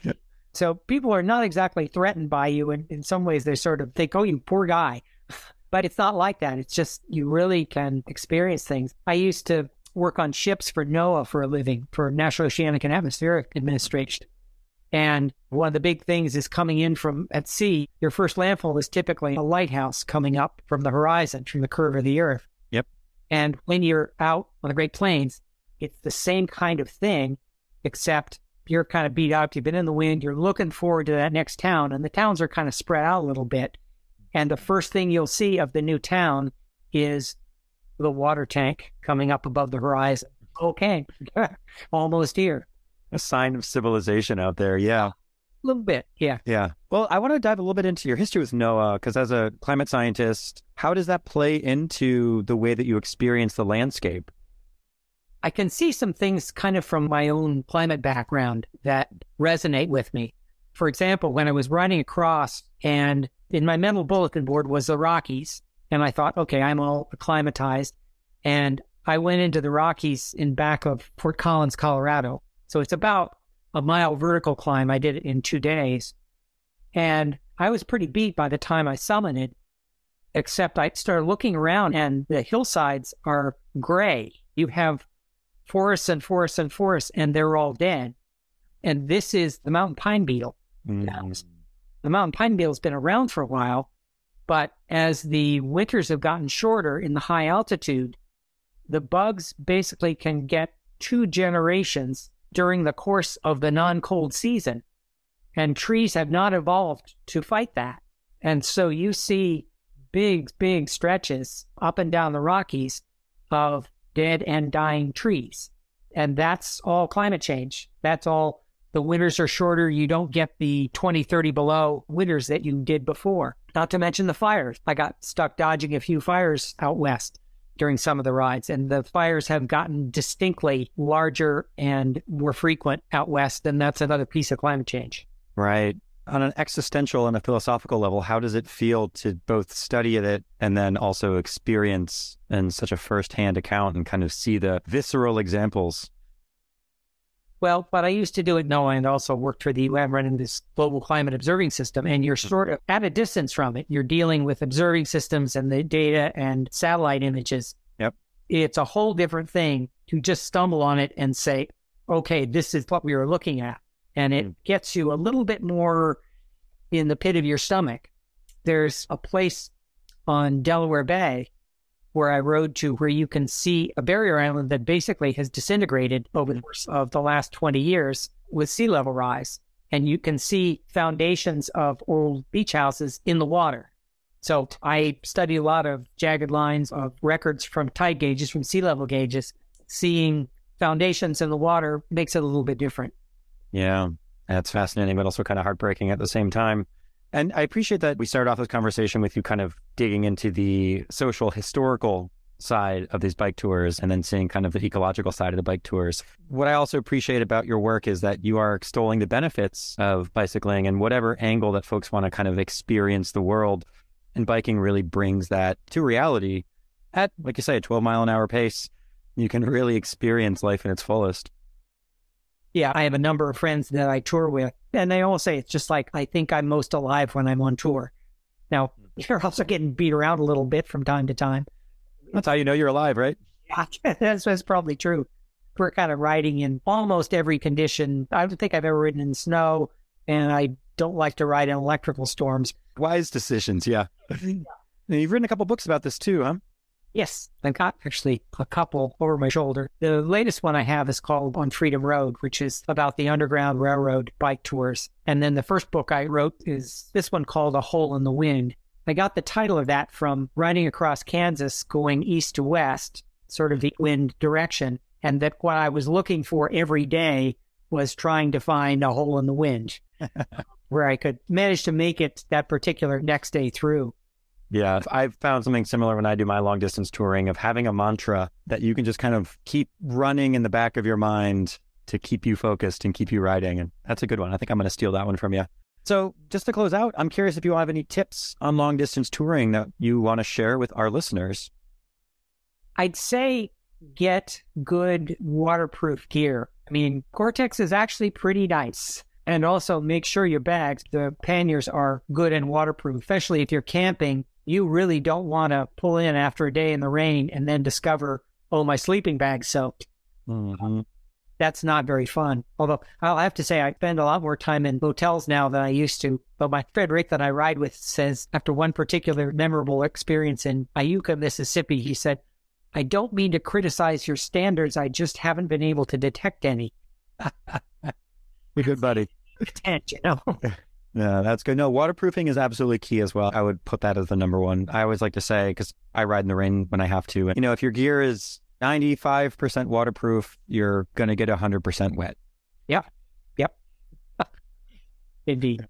S7: So people are not exactly threatened by you. And in some ways, they sort of think, oh, you poor guy. But it's not like that. It's just you really can experience things. I used to work on ships for NOAA for a living, for National Oceanic and Atmospheric Administration. And one of the big things is coming in from at sea. Your first landfall is typically a lighthouse coming up from the horizon, from the curve of the earth. And when you're out on the Great Plains, it's the same kind of thing, except you're kind of beat up. You've been in the wind. You're looking forward to that next town, and the towns are kind of spread out a little bit. And the first thing you'll see of the new town is the water tank coming up above the horizon. Okay, almost here.
S2: A sign of civilization out there. Yeah.
S7: A little bit, yeah.
S2: Yeah. Well, I want to dive a little bit into your history with NOAA because as a climate scientist, how does that play into the way that you experience the landscape?
S7: I can see some things kind of from my own climate background that resonate with me. For example, when I was running across and in my mental bulletin board was the Rockies, And I thought, okay, I'm all acclimatized. And I went into the Rockies in back of Fort Collins, Colorado. So it's about a mile vertical climb. I did it in two days. And I was pretty beat by the time I summited, except I started looking around and the hillsides are gray. You have forests and forests and forests, and they're all dead. And this is the mountain pine beetle.
S2: Mm.
S7: The mountain pine beetle's been around for a while, but as the winters have gotten shorter in the high altitude, the bugs basically can get two generations during the course of the non cold season. And trees have not evolved to fight that. And so you see big, big stretches up and down the Rockies of dead and dying trees. And that's all climate change. That's all the winters are shorter. You don't get the 20, 30 below winters that you did before. Not to mention the fires. I got stuck dodging a few fires out west during some of the rides, and the fires have gotten distinctly larger and more frequent out west. And that's another piece of climate change.
S2: Right. On an existential and a philosophical level, how does it feel to both study it and then also experience in such a firsthand account and kind of see the visceral examples?
S7: Well, but I used to do it NOAA, and also worked for the UN running this global climate observing system, and you're hmm. sort of at a distance from it. You're dealing with observing systems and the data and satellite images.
S2: Yep.
S7: It's a whole different thing to just stumble on it and say, okay, this is what we were looking at and it hmm. gets you a little bit more in the pit of your stomach. There's a place on Delaware Bay where I rode to where you can see a barrier island that basically has disintegrated over the mm-hmm. course of the last 20 years with sea level rise. And you can see foundations of old beach houses in the water. So I study a lot of jagged lines of records from tide gauges, from sea level gauges. Seeing foundations in the water makes it a little bit different.
S2: Yeah, that's fascinating, but also kind of heartbreaking at the same time. And I appreciate that we started off this conversation with you kind of digging into the social, historical side of these bike tours and then seeing kind of the ecological side of the bike tours. What I also appreciate about your work is that you are extolling the benefits of bicycling and whatever angle that folks want to kind of experience the world. And biking really brings that to reality at, like you say, a 12 mile an hour pace. You can really experience life in its fullest.
S7: Yeah, I have a number of friends that I tour with, and they all say it's just like I think I'm most alive when I'm on tour. Now, hmm. you're also getting beat around a little bit from time to time.
S2: That's how you know you're alive, right?
S7: Yeah, that's, that's probably true. We're kind of riding in almost every condition. I don't think I've ever ridden in snow, and I don't like to ride in electrical storms.
S2: Wise decisions, yeah. You've written a couple books about this too, huh?
S7: Yes, I've got actually a couple over my shoulder. The latest one I have is called On Freedom Road, which is about the Underground Railroad bike tours. And then the first book I wrote is this one called A Hole in the Wind. I got the title of that from riding across Kansas going east to west, sort of the wind direction. And that what I was looking for every day was trying to find a hole in the wind where I could manage to make it that particular next day through.
S2: Yeah, I've found something similar when I do my long distance touring of having a mantra that you can just kind of keep running in the back of your mind to keep you focused and keep you riding. And that's a good one. I think I'm going to steal that one from you. So, just to close out, I'm curious if you have any tips on long distance touring that you want to share with our listeners.
S7: I'd say get good waterproof gear. I mean, Gore-Tex is actually pretty nice. And also make sure your bags, the panniers are good and waterproof, especially if you're camping you really don't want to pull in after a day in the rain and then discover, oh, my sleeping bag's soaked.
S2: Mm-hmm.
S7: That's not very fun. Although I'll have to say, I spend a lot more time in hotels now than I used to. But my friend Rick that I ride with says, after one particular memorable experience in Iuka, Mississippi, he said, I don't mean to criticize your standards. I just haven't been able to detect any.
S2: Be good buddy.
S7: you know.
S2: Yeah, that's good. No, waterproofing is absolutely key as well. I would put that as the number one. I always like to say, because I ride in the rain when I have to, and you know, if your gear is 95% waterproof, you're going to get 100% wet.
S7: Yeah. Yep. Indeed.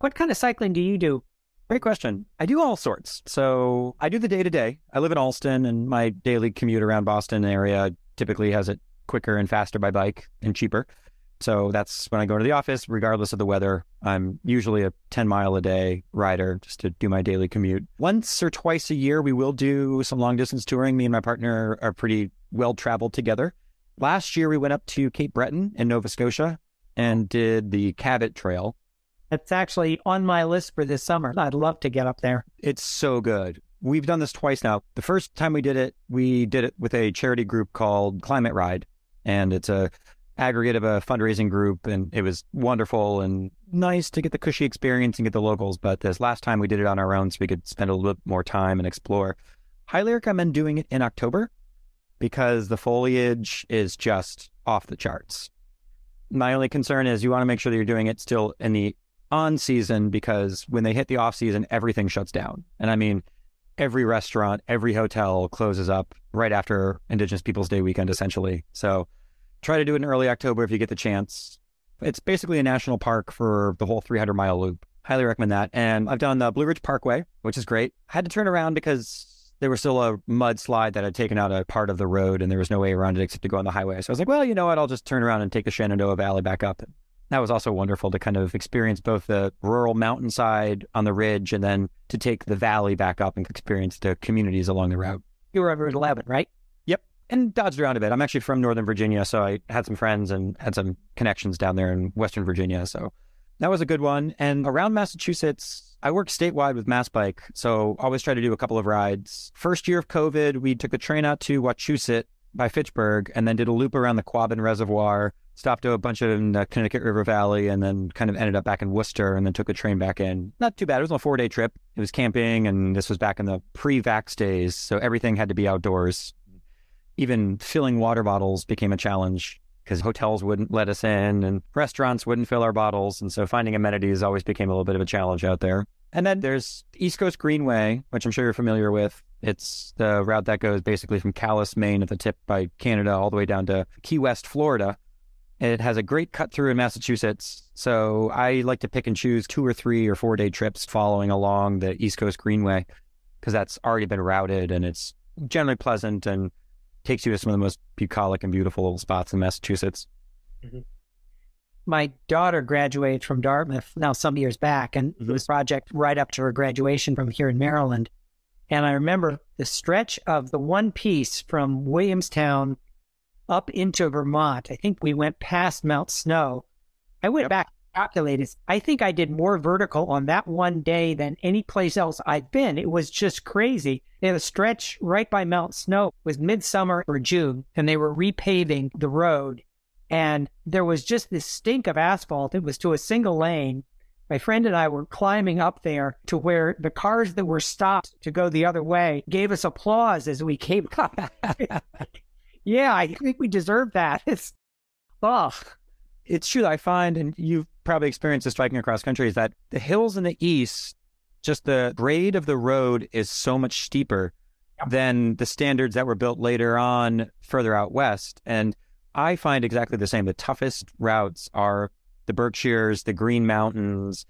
S7: What kind of cycling do you do?
S2: Great question. I do all sorts. So I do the day to day. I live in Allston, and my daily commute around Boston area typically has it quicker and faster by bike and cheaper. So that's when I go to the office, regardless of the weather. I'm usually a 10 mile a day rider just to do my daily commute. Once or twice a year, we will do some long distance touring. Me and my partner are pretty well traveled together. Last year, we went up to Cape Breton in Nova Scotia and did the Cabot Trail.
S7: It's actually on my list for this summer. I'd love to get up there.
S2: It's so good. We've done this twice now. The first time we did it, we did it with a charity group called Climate Ride, and it's a aggregate of a fundraising group, and it was wonderful and nice to get the cushy experience and get the locals. But this last time we did it on our own, so we could spend a little bit more time and explore. Highly recommend doing it in October because the foliage is just off the charts. My only concern is you want to make sure that you're doing it still in the on season because when they hit the off season, everything shuts down. And I mean, every restaurant, every hotel closes up right after Indigenous Peoples Day weekend, essentially. So try to do it in early October if you get the chance. It's basically a national park for the whole 300 mile loop. Highly recommend that. And I've done the Blue Ridge Parkway, which is great. Had to turn around because there was still a mudslide that had taken out a part of the road and there was no way around it except to go on the highway. So I was like, well, you know what? I'll just turn around and take the Shenandoah Valley back up. That was also wonderful to kind of experience both the rural mountainside on the ridge and then to take the valley back up and experience the communities along the route.
S7: You were over at 11, right?
S2: And dodged around a bit. I'm actually from Northern Virginia, so I had some friends and had some connections down there in Western Virginia. So that was a good one. And around Massachusetts, I work statewide with Mass Bike, so always try to do a couple of rides. First year of COVID, we took the train out to Wachusett by Fitchburg and then did a loop around the Quabbin Reservoir, stopped to a bunch of in the Connecticut River Valley, and then kind of ended up back in Worcester and then took a train back in. Not too bad. It was a four day trip. It was camping, and this was back in the pre vax days, so everything had to be outdoors. Even filling water bottles became a challenge because hotels wouldn't let us in and restaurants wouldn't fill our bottles. And so finding amenities always became a little bit of a challenge out there. And then there's East Coast Greenway, which I'm sure you're familiar with. It's the route that goes basically from Calais, Maine at the tip by Canada all the way down to Key West, Florida. It has a great cut through in Massachusetts. So I like to pick and choose two or three or four day trips following along the East Coast Greenway because that's already been routed and it's generally pleasant and takes you to some of the most bucolic and beautiful little spots in Massachusetts.
S7: Mm-hmm. My daughter graduated from Dartmouth now some years back, and mm-hmm. it was a project right up to her graduation from here in Maryland. And I remember the stretch of the one piece from Williamstown up into Vermont. I think we went past Mount Snow. I went yep. Back calculated. I think I did more vertical on that one day than any place else I'd been. It was just crazy. They had a stretch right by Mount Snow. Was midsummer or June, and they were repaving the road. And there was just this stink of asphalt. It was to a single lane. My friend and I were climbing up there to where the cars that were stopped to go the other way gave us applause as we came up. yeah, I think we deserve that. It's, oh,
S2: it's true. I find, and you've probably experienced this biking across country, is that the hills in the east, just the grade of the road is so much steeper than the standards that were built later on further out west. And I find exactly the same. The toughest routes are the Berkshires, the Green Mountains,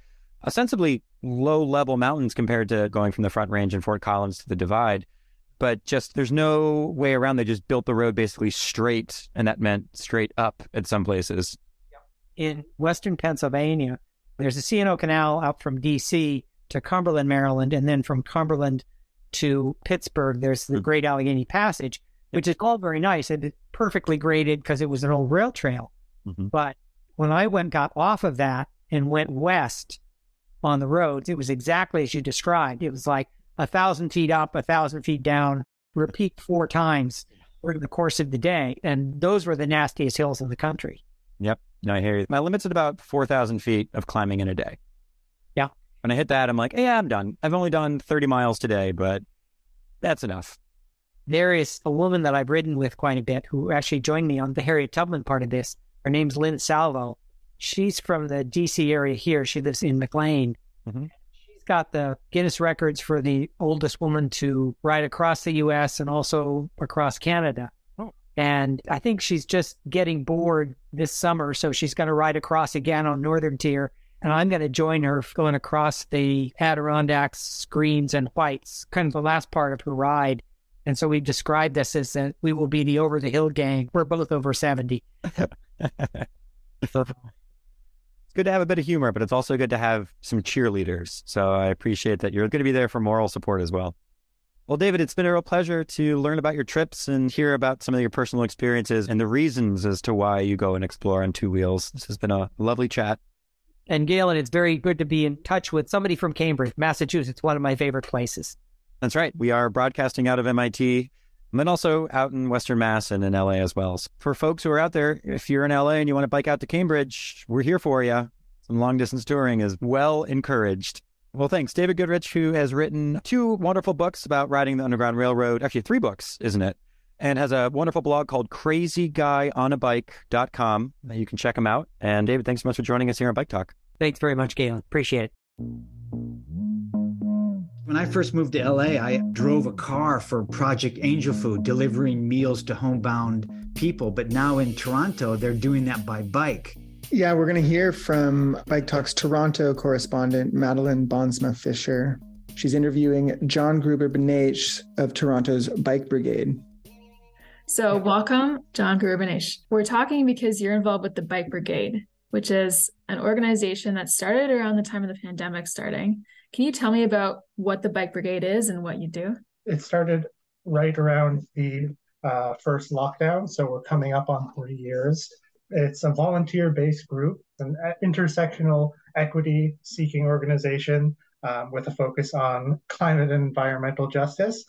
S2: ostensibly low level mountains compared to going from the Front Range and Fort Collins to the Divide. But just there's no way around. They just built the road basically straight, and that meant straight up at some places
S7: in western Pennsylvania. There's a C&O Canal out from D.C. to Cumberland, Maryland, and then from Cumberland to Pittsburgh, there's the hmm. Great Allegheny Passage, which is all very nice and perfectly graded because it was an old rail trail. Mm-hmm. But when I went got off of that and went west on the roads, it was exactly as you described. It was like a thousand feet up, a thousand feet down, repeat four times during the course of the day. And those were the nastiest hills in the country.
S2: Yep. No, I hear you. My limit's at about 4,000 feet of climbing in a day.
S7: Yeah.
S2: When I hit that, I'm like, yeah, I'm done. I've only done 30 miles today, but that's enough.
S7: There is a woman that I've ridden with quite a bit who actually joined me on the Harriet Tubman part of this. Her name's Lynn Salvo. She's from the DC area here. She lives in McLean. Mm-hmm. She's got the Guinness records for the oldest woman to ride across the U.S. and also across Canada. And I think she's just getting bored this summer. So she's going to ride across again on Northern Tier. And I'm going to join her going across the Adirondacks, Greens, and Whites, kind of the last part of her ride. And so we've described this as that we will be the over the hill gang. We're both over 70.
S2: it's good to have a bit of humor, but it's also good to have some cheerleaders. So I appreciate that you're going to be there for moral support as well. Well, David, it's been a real pleasure to learn about your trips and hear about some of your personal experiences and the reasons as to why you go and explore on two wheels. This has been a lovely chat.
S7: And Galen, it's very good to be in touch with somebody from Cambridge, Massachusetts, one of my favorite places.
S2: That's right. We are broadcasting out of MIT and then also out in Western Mass and in LA as well. So for folks who are out there, if you're in LA and you want to bike out to Cambridge, we're here for you. Some long distance touring is well encouraged. Well, thanks. David Goodrich, who has written two wonderful books about riding the Underground Railroad, actually, three books, isn't it? And has a wonderful blog called crazyguyonabike.com. You can check him out. And David, thanks so much for joining us here on Bike Talk.
S7: Thanks very much, Galen. Appreciate it.
S3: When I first moved to LA, I drove a car for Project Angel Food, delivering meals to homebound people. But now in Toronto, they're doing that by bike.
S5: Yeah, we're going to hear from Bike Talk's Toronto correspondent, Madeleine Bonsma Fisher. She's interviewing John Gruber Benaich of Toronto's Bike Brigade.
S8: So, welcome, John Gruber Benaich. We're talking because you're involved with the Bike Brigade, which is an organization that started around the time of the pandemic starting. Can you tell me about what the Bike Brigade is and what you do?
S9: It started right around the uh, first lockdown. So, we're coming up on three years. It's a volunteer based group, an intersectional equity seeking organization um, with a focus on climate and environmental justice.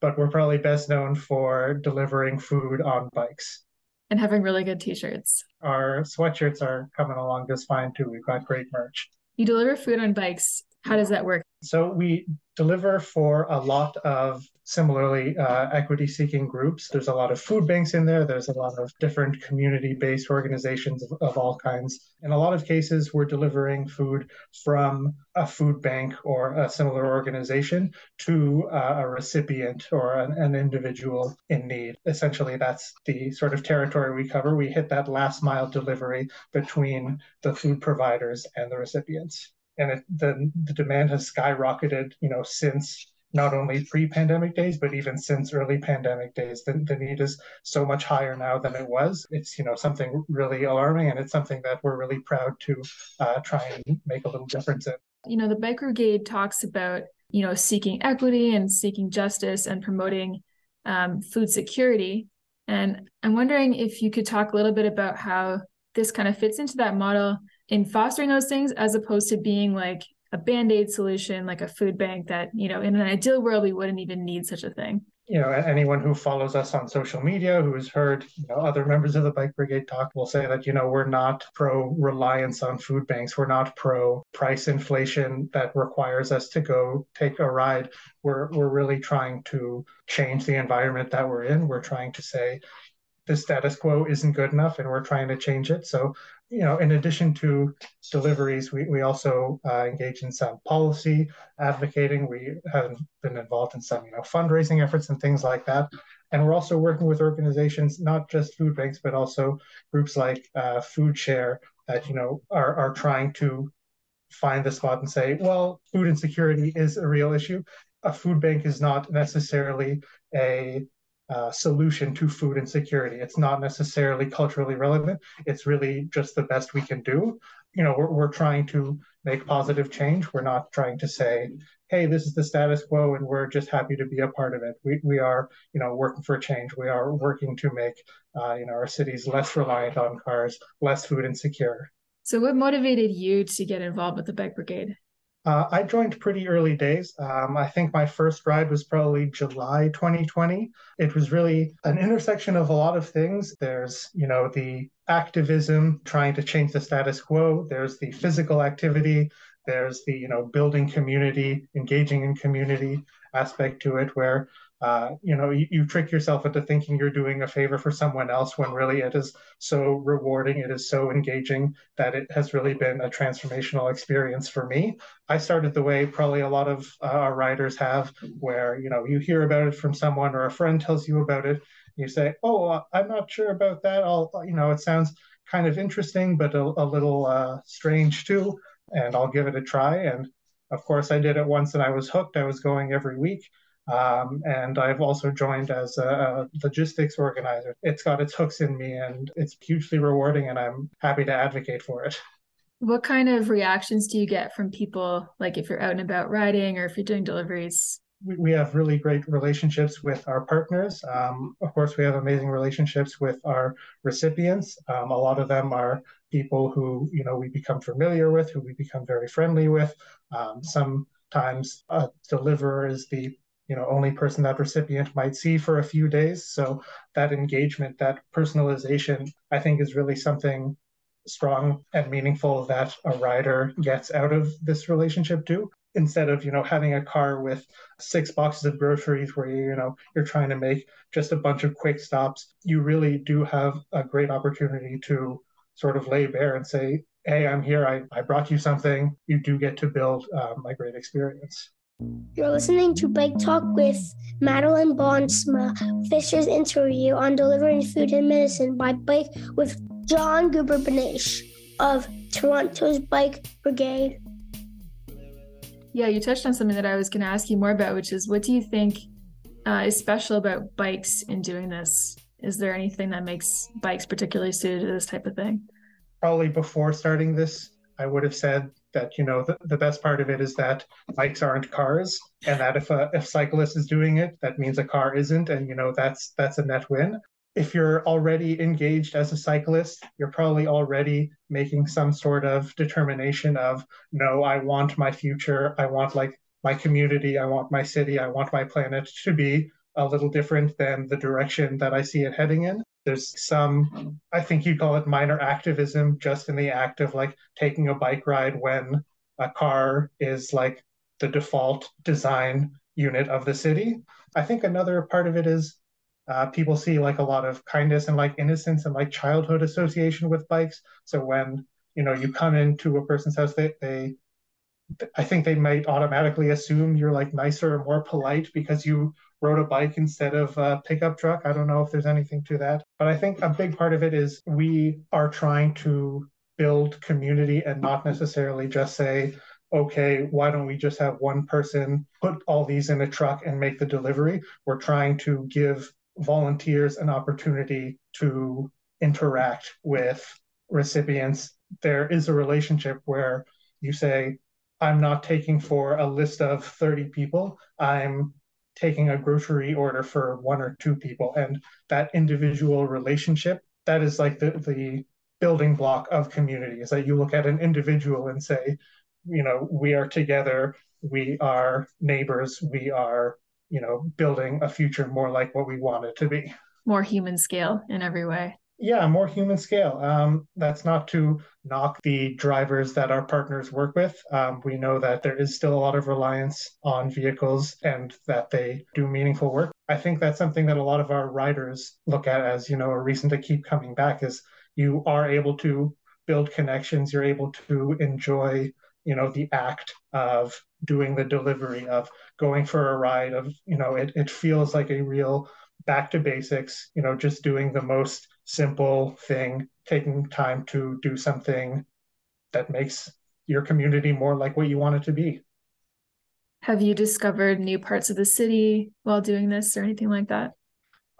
S9: But we're probably best known for delivering food on bikes.
S8: And having really good t shirts.
S9: Our sweatshirts are coming along just fine too. We've got great merch.
S8: You deliver food on bikes. How does that work?
S9: So we deliver for a lot of similarly uh, equity seeking groups. There's a lot of food banks in there. There's a lot of different community based organizations of, of, all kinds. In a lot of cases, we're delivering food from a food bank or a similar organization to uh, a recipient or an, an individual in need. Essentially, that's the sort of territory we cover. We hit that last mile delivery between the food providers and the recipients and it, the the demand has skyrocketed, you know, since not only pre-pandemic days, but even since early pandemic days. The, the need is so much higher now than it was. It's you know something really alarming, and it's something that we're really proud to uh, try and make a little difference in.
S8: You know, the Bike Brigade talks about you know seeking equity and seeking justice and promoting um, food security. And I'm wondering if you could talk a little bit about how this kind of fits into that model in fostering those things as opposed to being like a band-aid solution like a food bank that you know in an ideal world we wouldn't even need such a thing.
S9: You know anyone who follows us on social media who has heard you know, other members of the bike brigade talk will say that you know we're not pro reliance on food banks. We're not pro price inflation that requires us to go take a ride. We're we're really trying to change the environment that we're in. We're trying to say the status quo isn't good enough and we're trying to change it. So you know, in addition to deliveries, we, we also uh, engage in some policy advocating. We have been involved in some, you know, fundraising efforts and things like that. And we're also working with organizations, not just food banks, but also groups like uh, Food Share that, you know, are, are trying to find the spot and say, well, food insecurity is a real issue. A food bank is not necessarily a uh, solution to food insecurity. It's not necessarily culturally relevant. It's really just the best we can do. You know, we're, we're trying to make positive change. We're not trying to say, hey, this is the status quo and we're just happy to be a part of it. We, we are, you know, working for change. We are working to make, uh, you know, our cities less reliant on cars, less food insecure.
S8: So what motivated you to get involved with the Bike Brigade?
S9: Uh, I joined pretty early days. Um, I think my first ride was probably July 2020. It was really an intersection of a lot of things. There's, you know, the activism trying to change the status quo. There's the physical activity. There's the, you know, building community, engaging in community aspect to it, where uh, you know, you, you, trick yourself into thinking you're doing a favor for someone else when really it is so rewarding, it is so engaging that it has really been a transformational experience for me. I started the way probably a lot of uh, our riders have, where you know you hear about it from someone or a friend tells you about it, you say, "Oh, uh, I'm not sure about that." I'll, you know, it sounds kind of interesting, but a, a little uh, strange too, and I'll give it a try. And of course, I did it once, and I was hooked. I was going every week Um, and I've also joined as a, logistics organizer. It's got its hooks in me and it's hugely rewarding, and I'm happy to advocate for it.
S8: What kind of reactions do you get from people, like if you're out and about riding or if you're doing deliveries?
S9: We have really great relationships with our partners. Um, of course, we have amazing relationships with our recipients. Um, a lot of them are people who you know we become familiar with, who we become very friendly with. Um, sometimes a deliverer is the you know only person that recipient might see for a few days so that engagement that personalization i think is really something strong and meaningful that a rider gets out of this relationship too instead of you know having a car with six boxes of groceries where you, you know you're trying to make just a bunch of quick stops you really do have a great opportunity to sort of lay bare and say hey i'm here i, I brought you something you do get to build um, a great experience
S10: you're listening to Bike Talk with Madeleine Bonsma, Fisher's interview on delivering food and medicine by bike with John Gruber Benaich of Toronto's Bike Brigade.
S8: Yeah, you touched on something that I was going to ask you more about, which is what do you think uh, is special about bikes in doing this? Is there anything that makes bikes particularly suited to this type of thing?
S9: Probably before starting this, I would have said that you know the, the best part of it is that bikes aren't cars and that if a if cyclist is doing it that means a car isn't and you know that's that's a net win if you're already engaged as a cyclist you're probably already making some sort of determination of no i want my future i want like my community i want my city i want my planet to be a little different than the direction that i see it heading in there's some, I think you'd call it minor activism, just in the act of like taking a bike ride when a car is like the default design unit of the city. I think another part of it is uh, people see like a lot of kindness and like innocence and like childhood association with bikes. So when you know you come into a person's house, they they I think they might automatically assume you're like nicer or more polite because you rode a bike instead of a pickup truck. I don't know if there's anything to that. But I think a big part of it is we are trying to build community and not necessarily just say, okay, why don't we just have one person put all these in a truck and make the delivery? We're trying to give volunteers an opportunity to interact with recipients. There is a relationship where you say, I'm not taking for a list of 30 people. I'm taking a grocery order for one or two people and that individual relationship that is like the the building block of community is that you look at an individual and say you know we are together we are neighbors we are you know building a future more like what we want it to be.
S8: More human scale in every way
S9: yeah, more human scale. Um, that's not to knock the drivers that our partners work with. Um, we know that there is still a lot of reliance on vehicles and that they do meaningful work. I think that's something that a lot of our riders look at as, you know, a reason to keep coming back is you are able to build connections, you're able to enjoy, you know, the act of doing the delivery, of going for a ride, of, you know, it, it feels like a real back to basics, you know, just doing the most simple thing, taking time to do something that makes your community more like what you want it to be.
S8: Have you discovered new parts of the city while doing this or anything like that?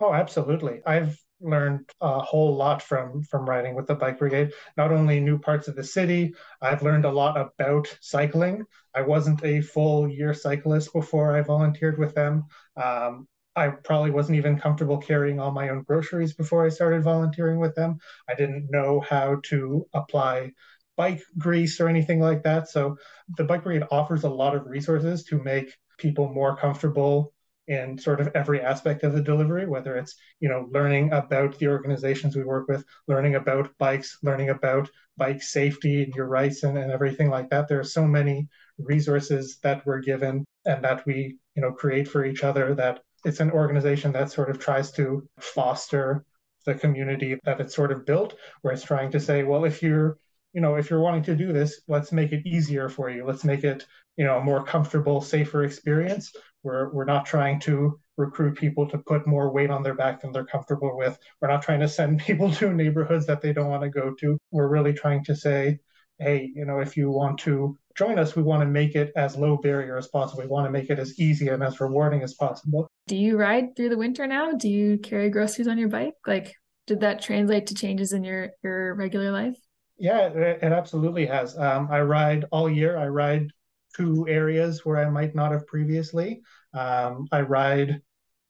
S9: Oh, absolutely. I've learned a whole lot from from riding with the bike brigade not only new parts of the city i've learned a lot about cycling i wasn't a full year cyclist before i volunteered with them um, I probably wasn't even comfortable carrying all my own groceries before I started volunteering with them. I didn't know how to apply bike grease or anything like that. So the Bike Brigade offers a lot of resources to make people more comfortable in sort of every aspect of the delivery, whether it's, you know, learning about the organizations we work with, learning about bikes, learning about bike safety and your rights and, and everything like that. There are so many resources that we're given and that we, you know, create for each other that it's an organization that sort of tries to foster the community that it's sort of built, where it's trying to say, well, if you're you know if you're wanting to do this let's make it easier for you let's make it you know a more comfortable safer experience we're we're not trying to recruit people to put more weight on their back than they're comfortable with we're not trying to send people to neighborhoods that they don't want to go to we're really trying to say hey you know if you want to join us, we want to make it as low barrier as possible. We want to make it as easy and as rewarding as possible.
S8: Do you ride through the winter now? Do you carry groceries on your bike? Like, did that translate to changes in your your regular life?
S9: Yeah, it, it absolutely has. Um, I ride all year. I ride to areas where I might not have previously. Um, I ride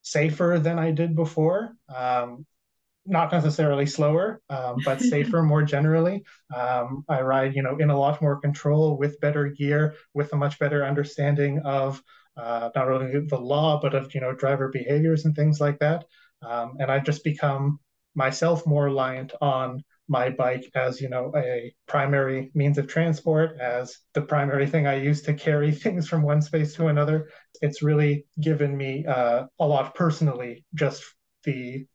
S9: safer than I did before. Um, not necessarily slower, um, but safer more generally. Um, I ride, you know, in a lot more control with better gear, with a much better understanding of uh, not only the law but of you know driver behaviors and things like that. Um, and I've just become myself more reliant on my bike as you know a primary means of transport as the primary thing i use to carry things from one space to another. It's really given me uh, a lot personally just the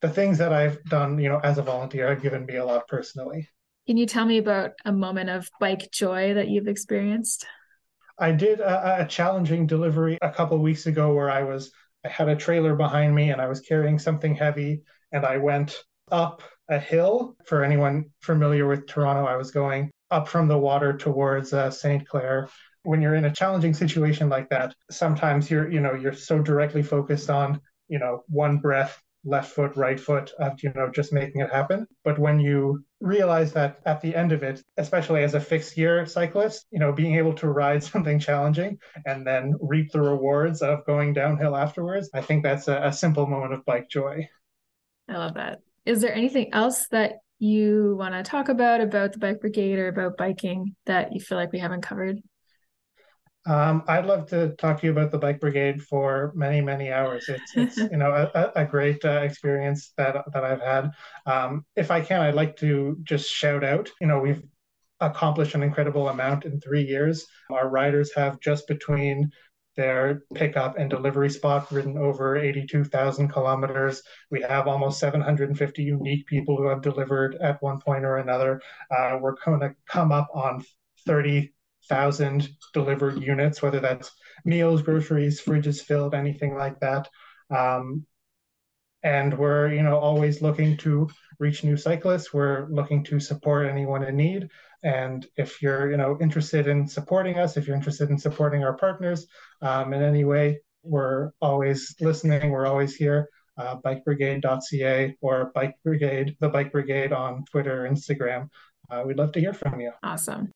S9: the things that i've done you know as a volunteer have given me a lot personally.
S8: Can you tell me about a moment of bike joy that you've experienced
S9: i did a, a challenging delivery a couple weeks ago where i was i had a trailer behind me and i was carrying something heavy and i went up a hill. For anyone familiar with Toronto, I was going up from the water towards uh, St. Clair. When you're in a challenging situation like that, sometimes you're, you know, you're so directly focused on, you know, one breath, left foot, right foot, of, you know, just making it happen. But when you realize that at the end of it, especially as a fixed gear cyclist, you know, being able to ride something challenging and then reap the rewards of going downhill afterwards, I think that's a, a simple moment of bike joy.
S8: I love that is there anything else that you want to talk about about the bike brigade or about biking that you feel like we haven't covered?
S9: Um, I'd love to talk to you about the bike brigade for many, many hours. It's, it's you know a, a great uh, experience that that I've had. Um, if I can, I'd like to just shout out. You know, we've accomplished an incredible amount in three years. Our riders have just between their pickup and delivery spot ridden over 82,000 kilometers. We have almost 750 unique people who have delivered at one point or another. Uh, we're going to come up on 30,000 delivered units, whether that's meals, groceries, fridges filled, anything like that. Um, and we're you know always looking to reach new cyclists. We're looking to support anyone in need. And if you're you know interested in supporting us if you're interested in supporting our partners um, in any way we're always listening. We're always here uh, bikebrigade.ca or bike brigade the bike brigade on twitter instagram. Uh, we'd love to hear from you.
S8: Awesome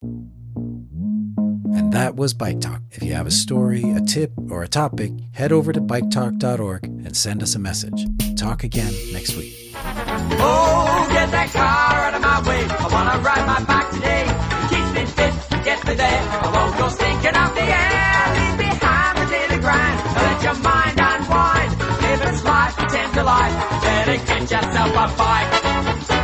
S1: and that was Bike Talk. If you have a story, a tip, or a topic, head over to biketalk.org and send us a message. Talk again next week.
S11: Oh, get that car out of my way. I want to ride my bike today. It keeps me fit, gets me there. I won't go stinking off the air. Leave behind the daily grind. Let your mind unwind. Live its life, pretend to life. Better get yourself a bike.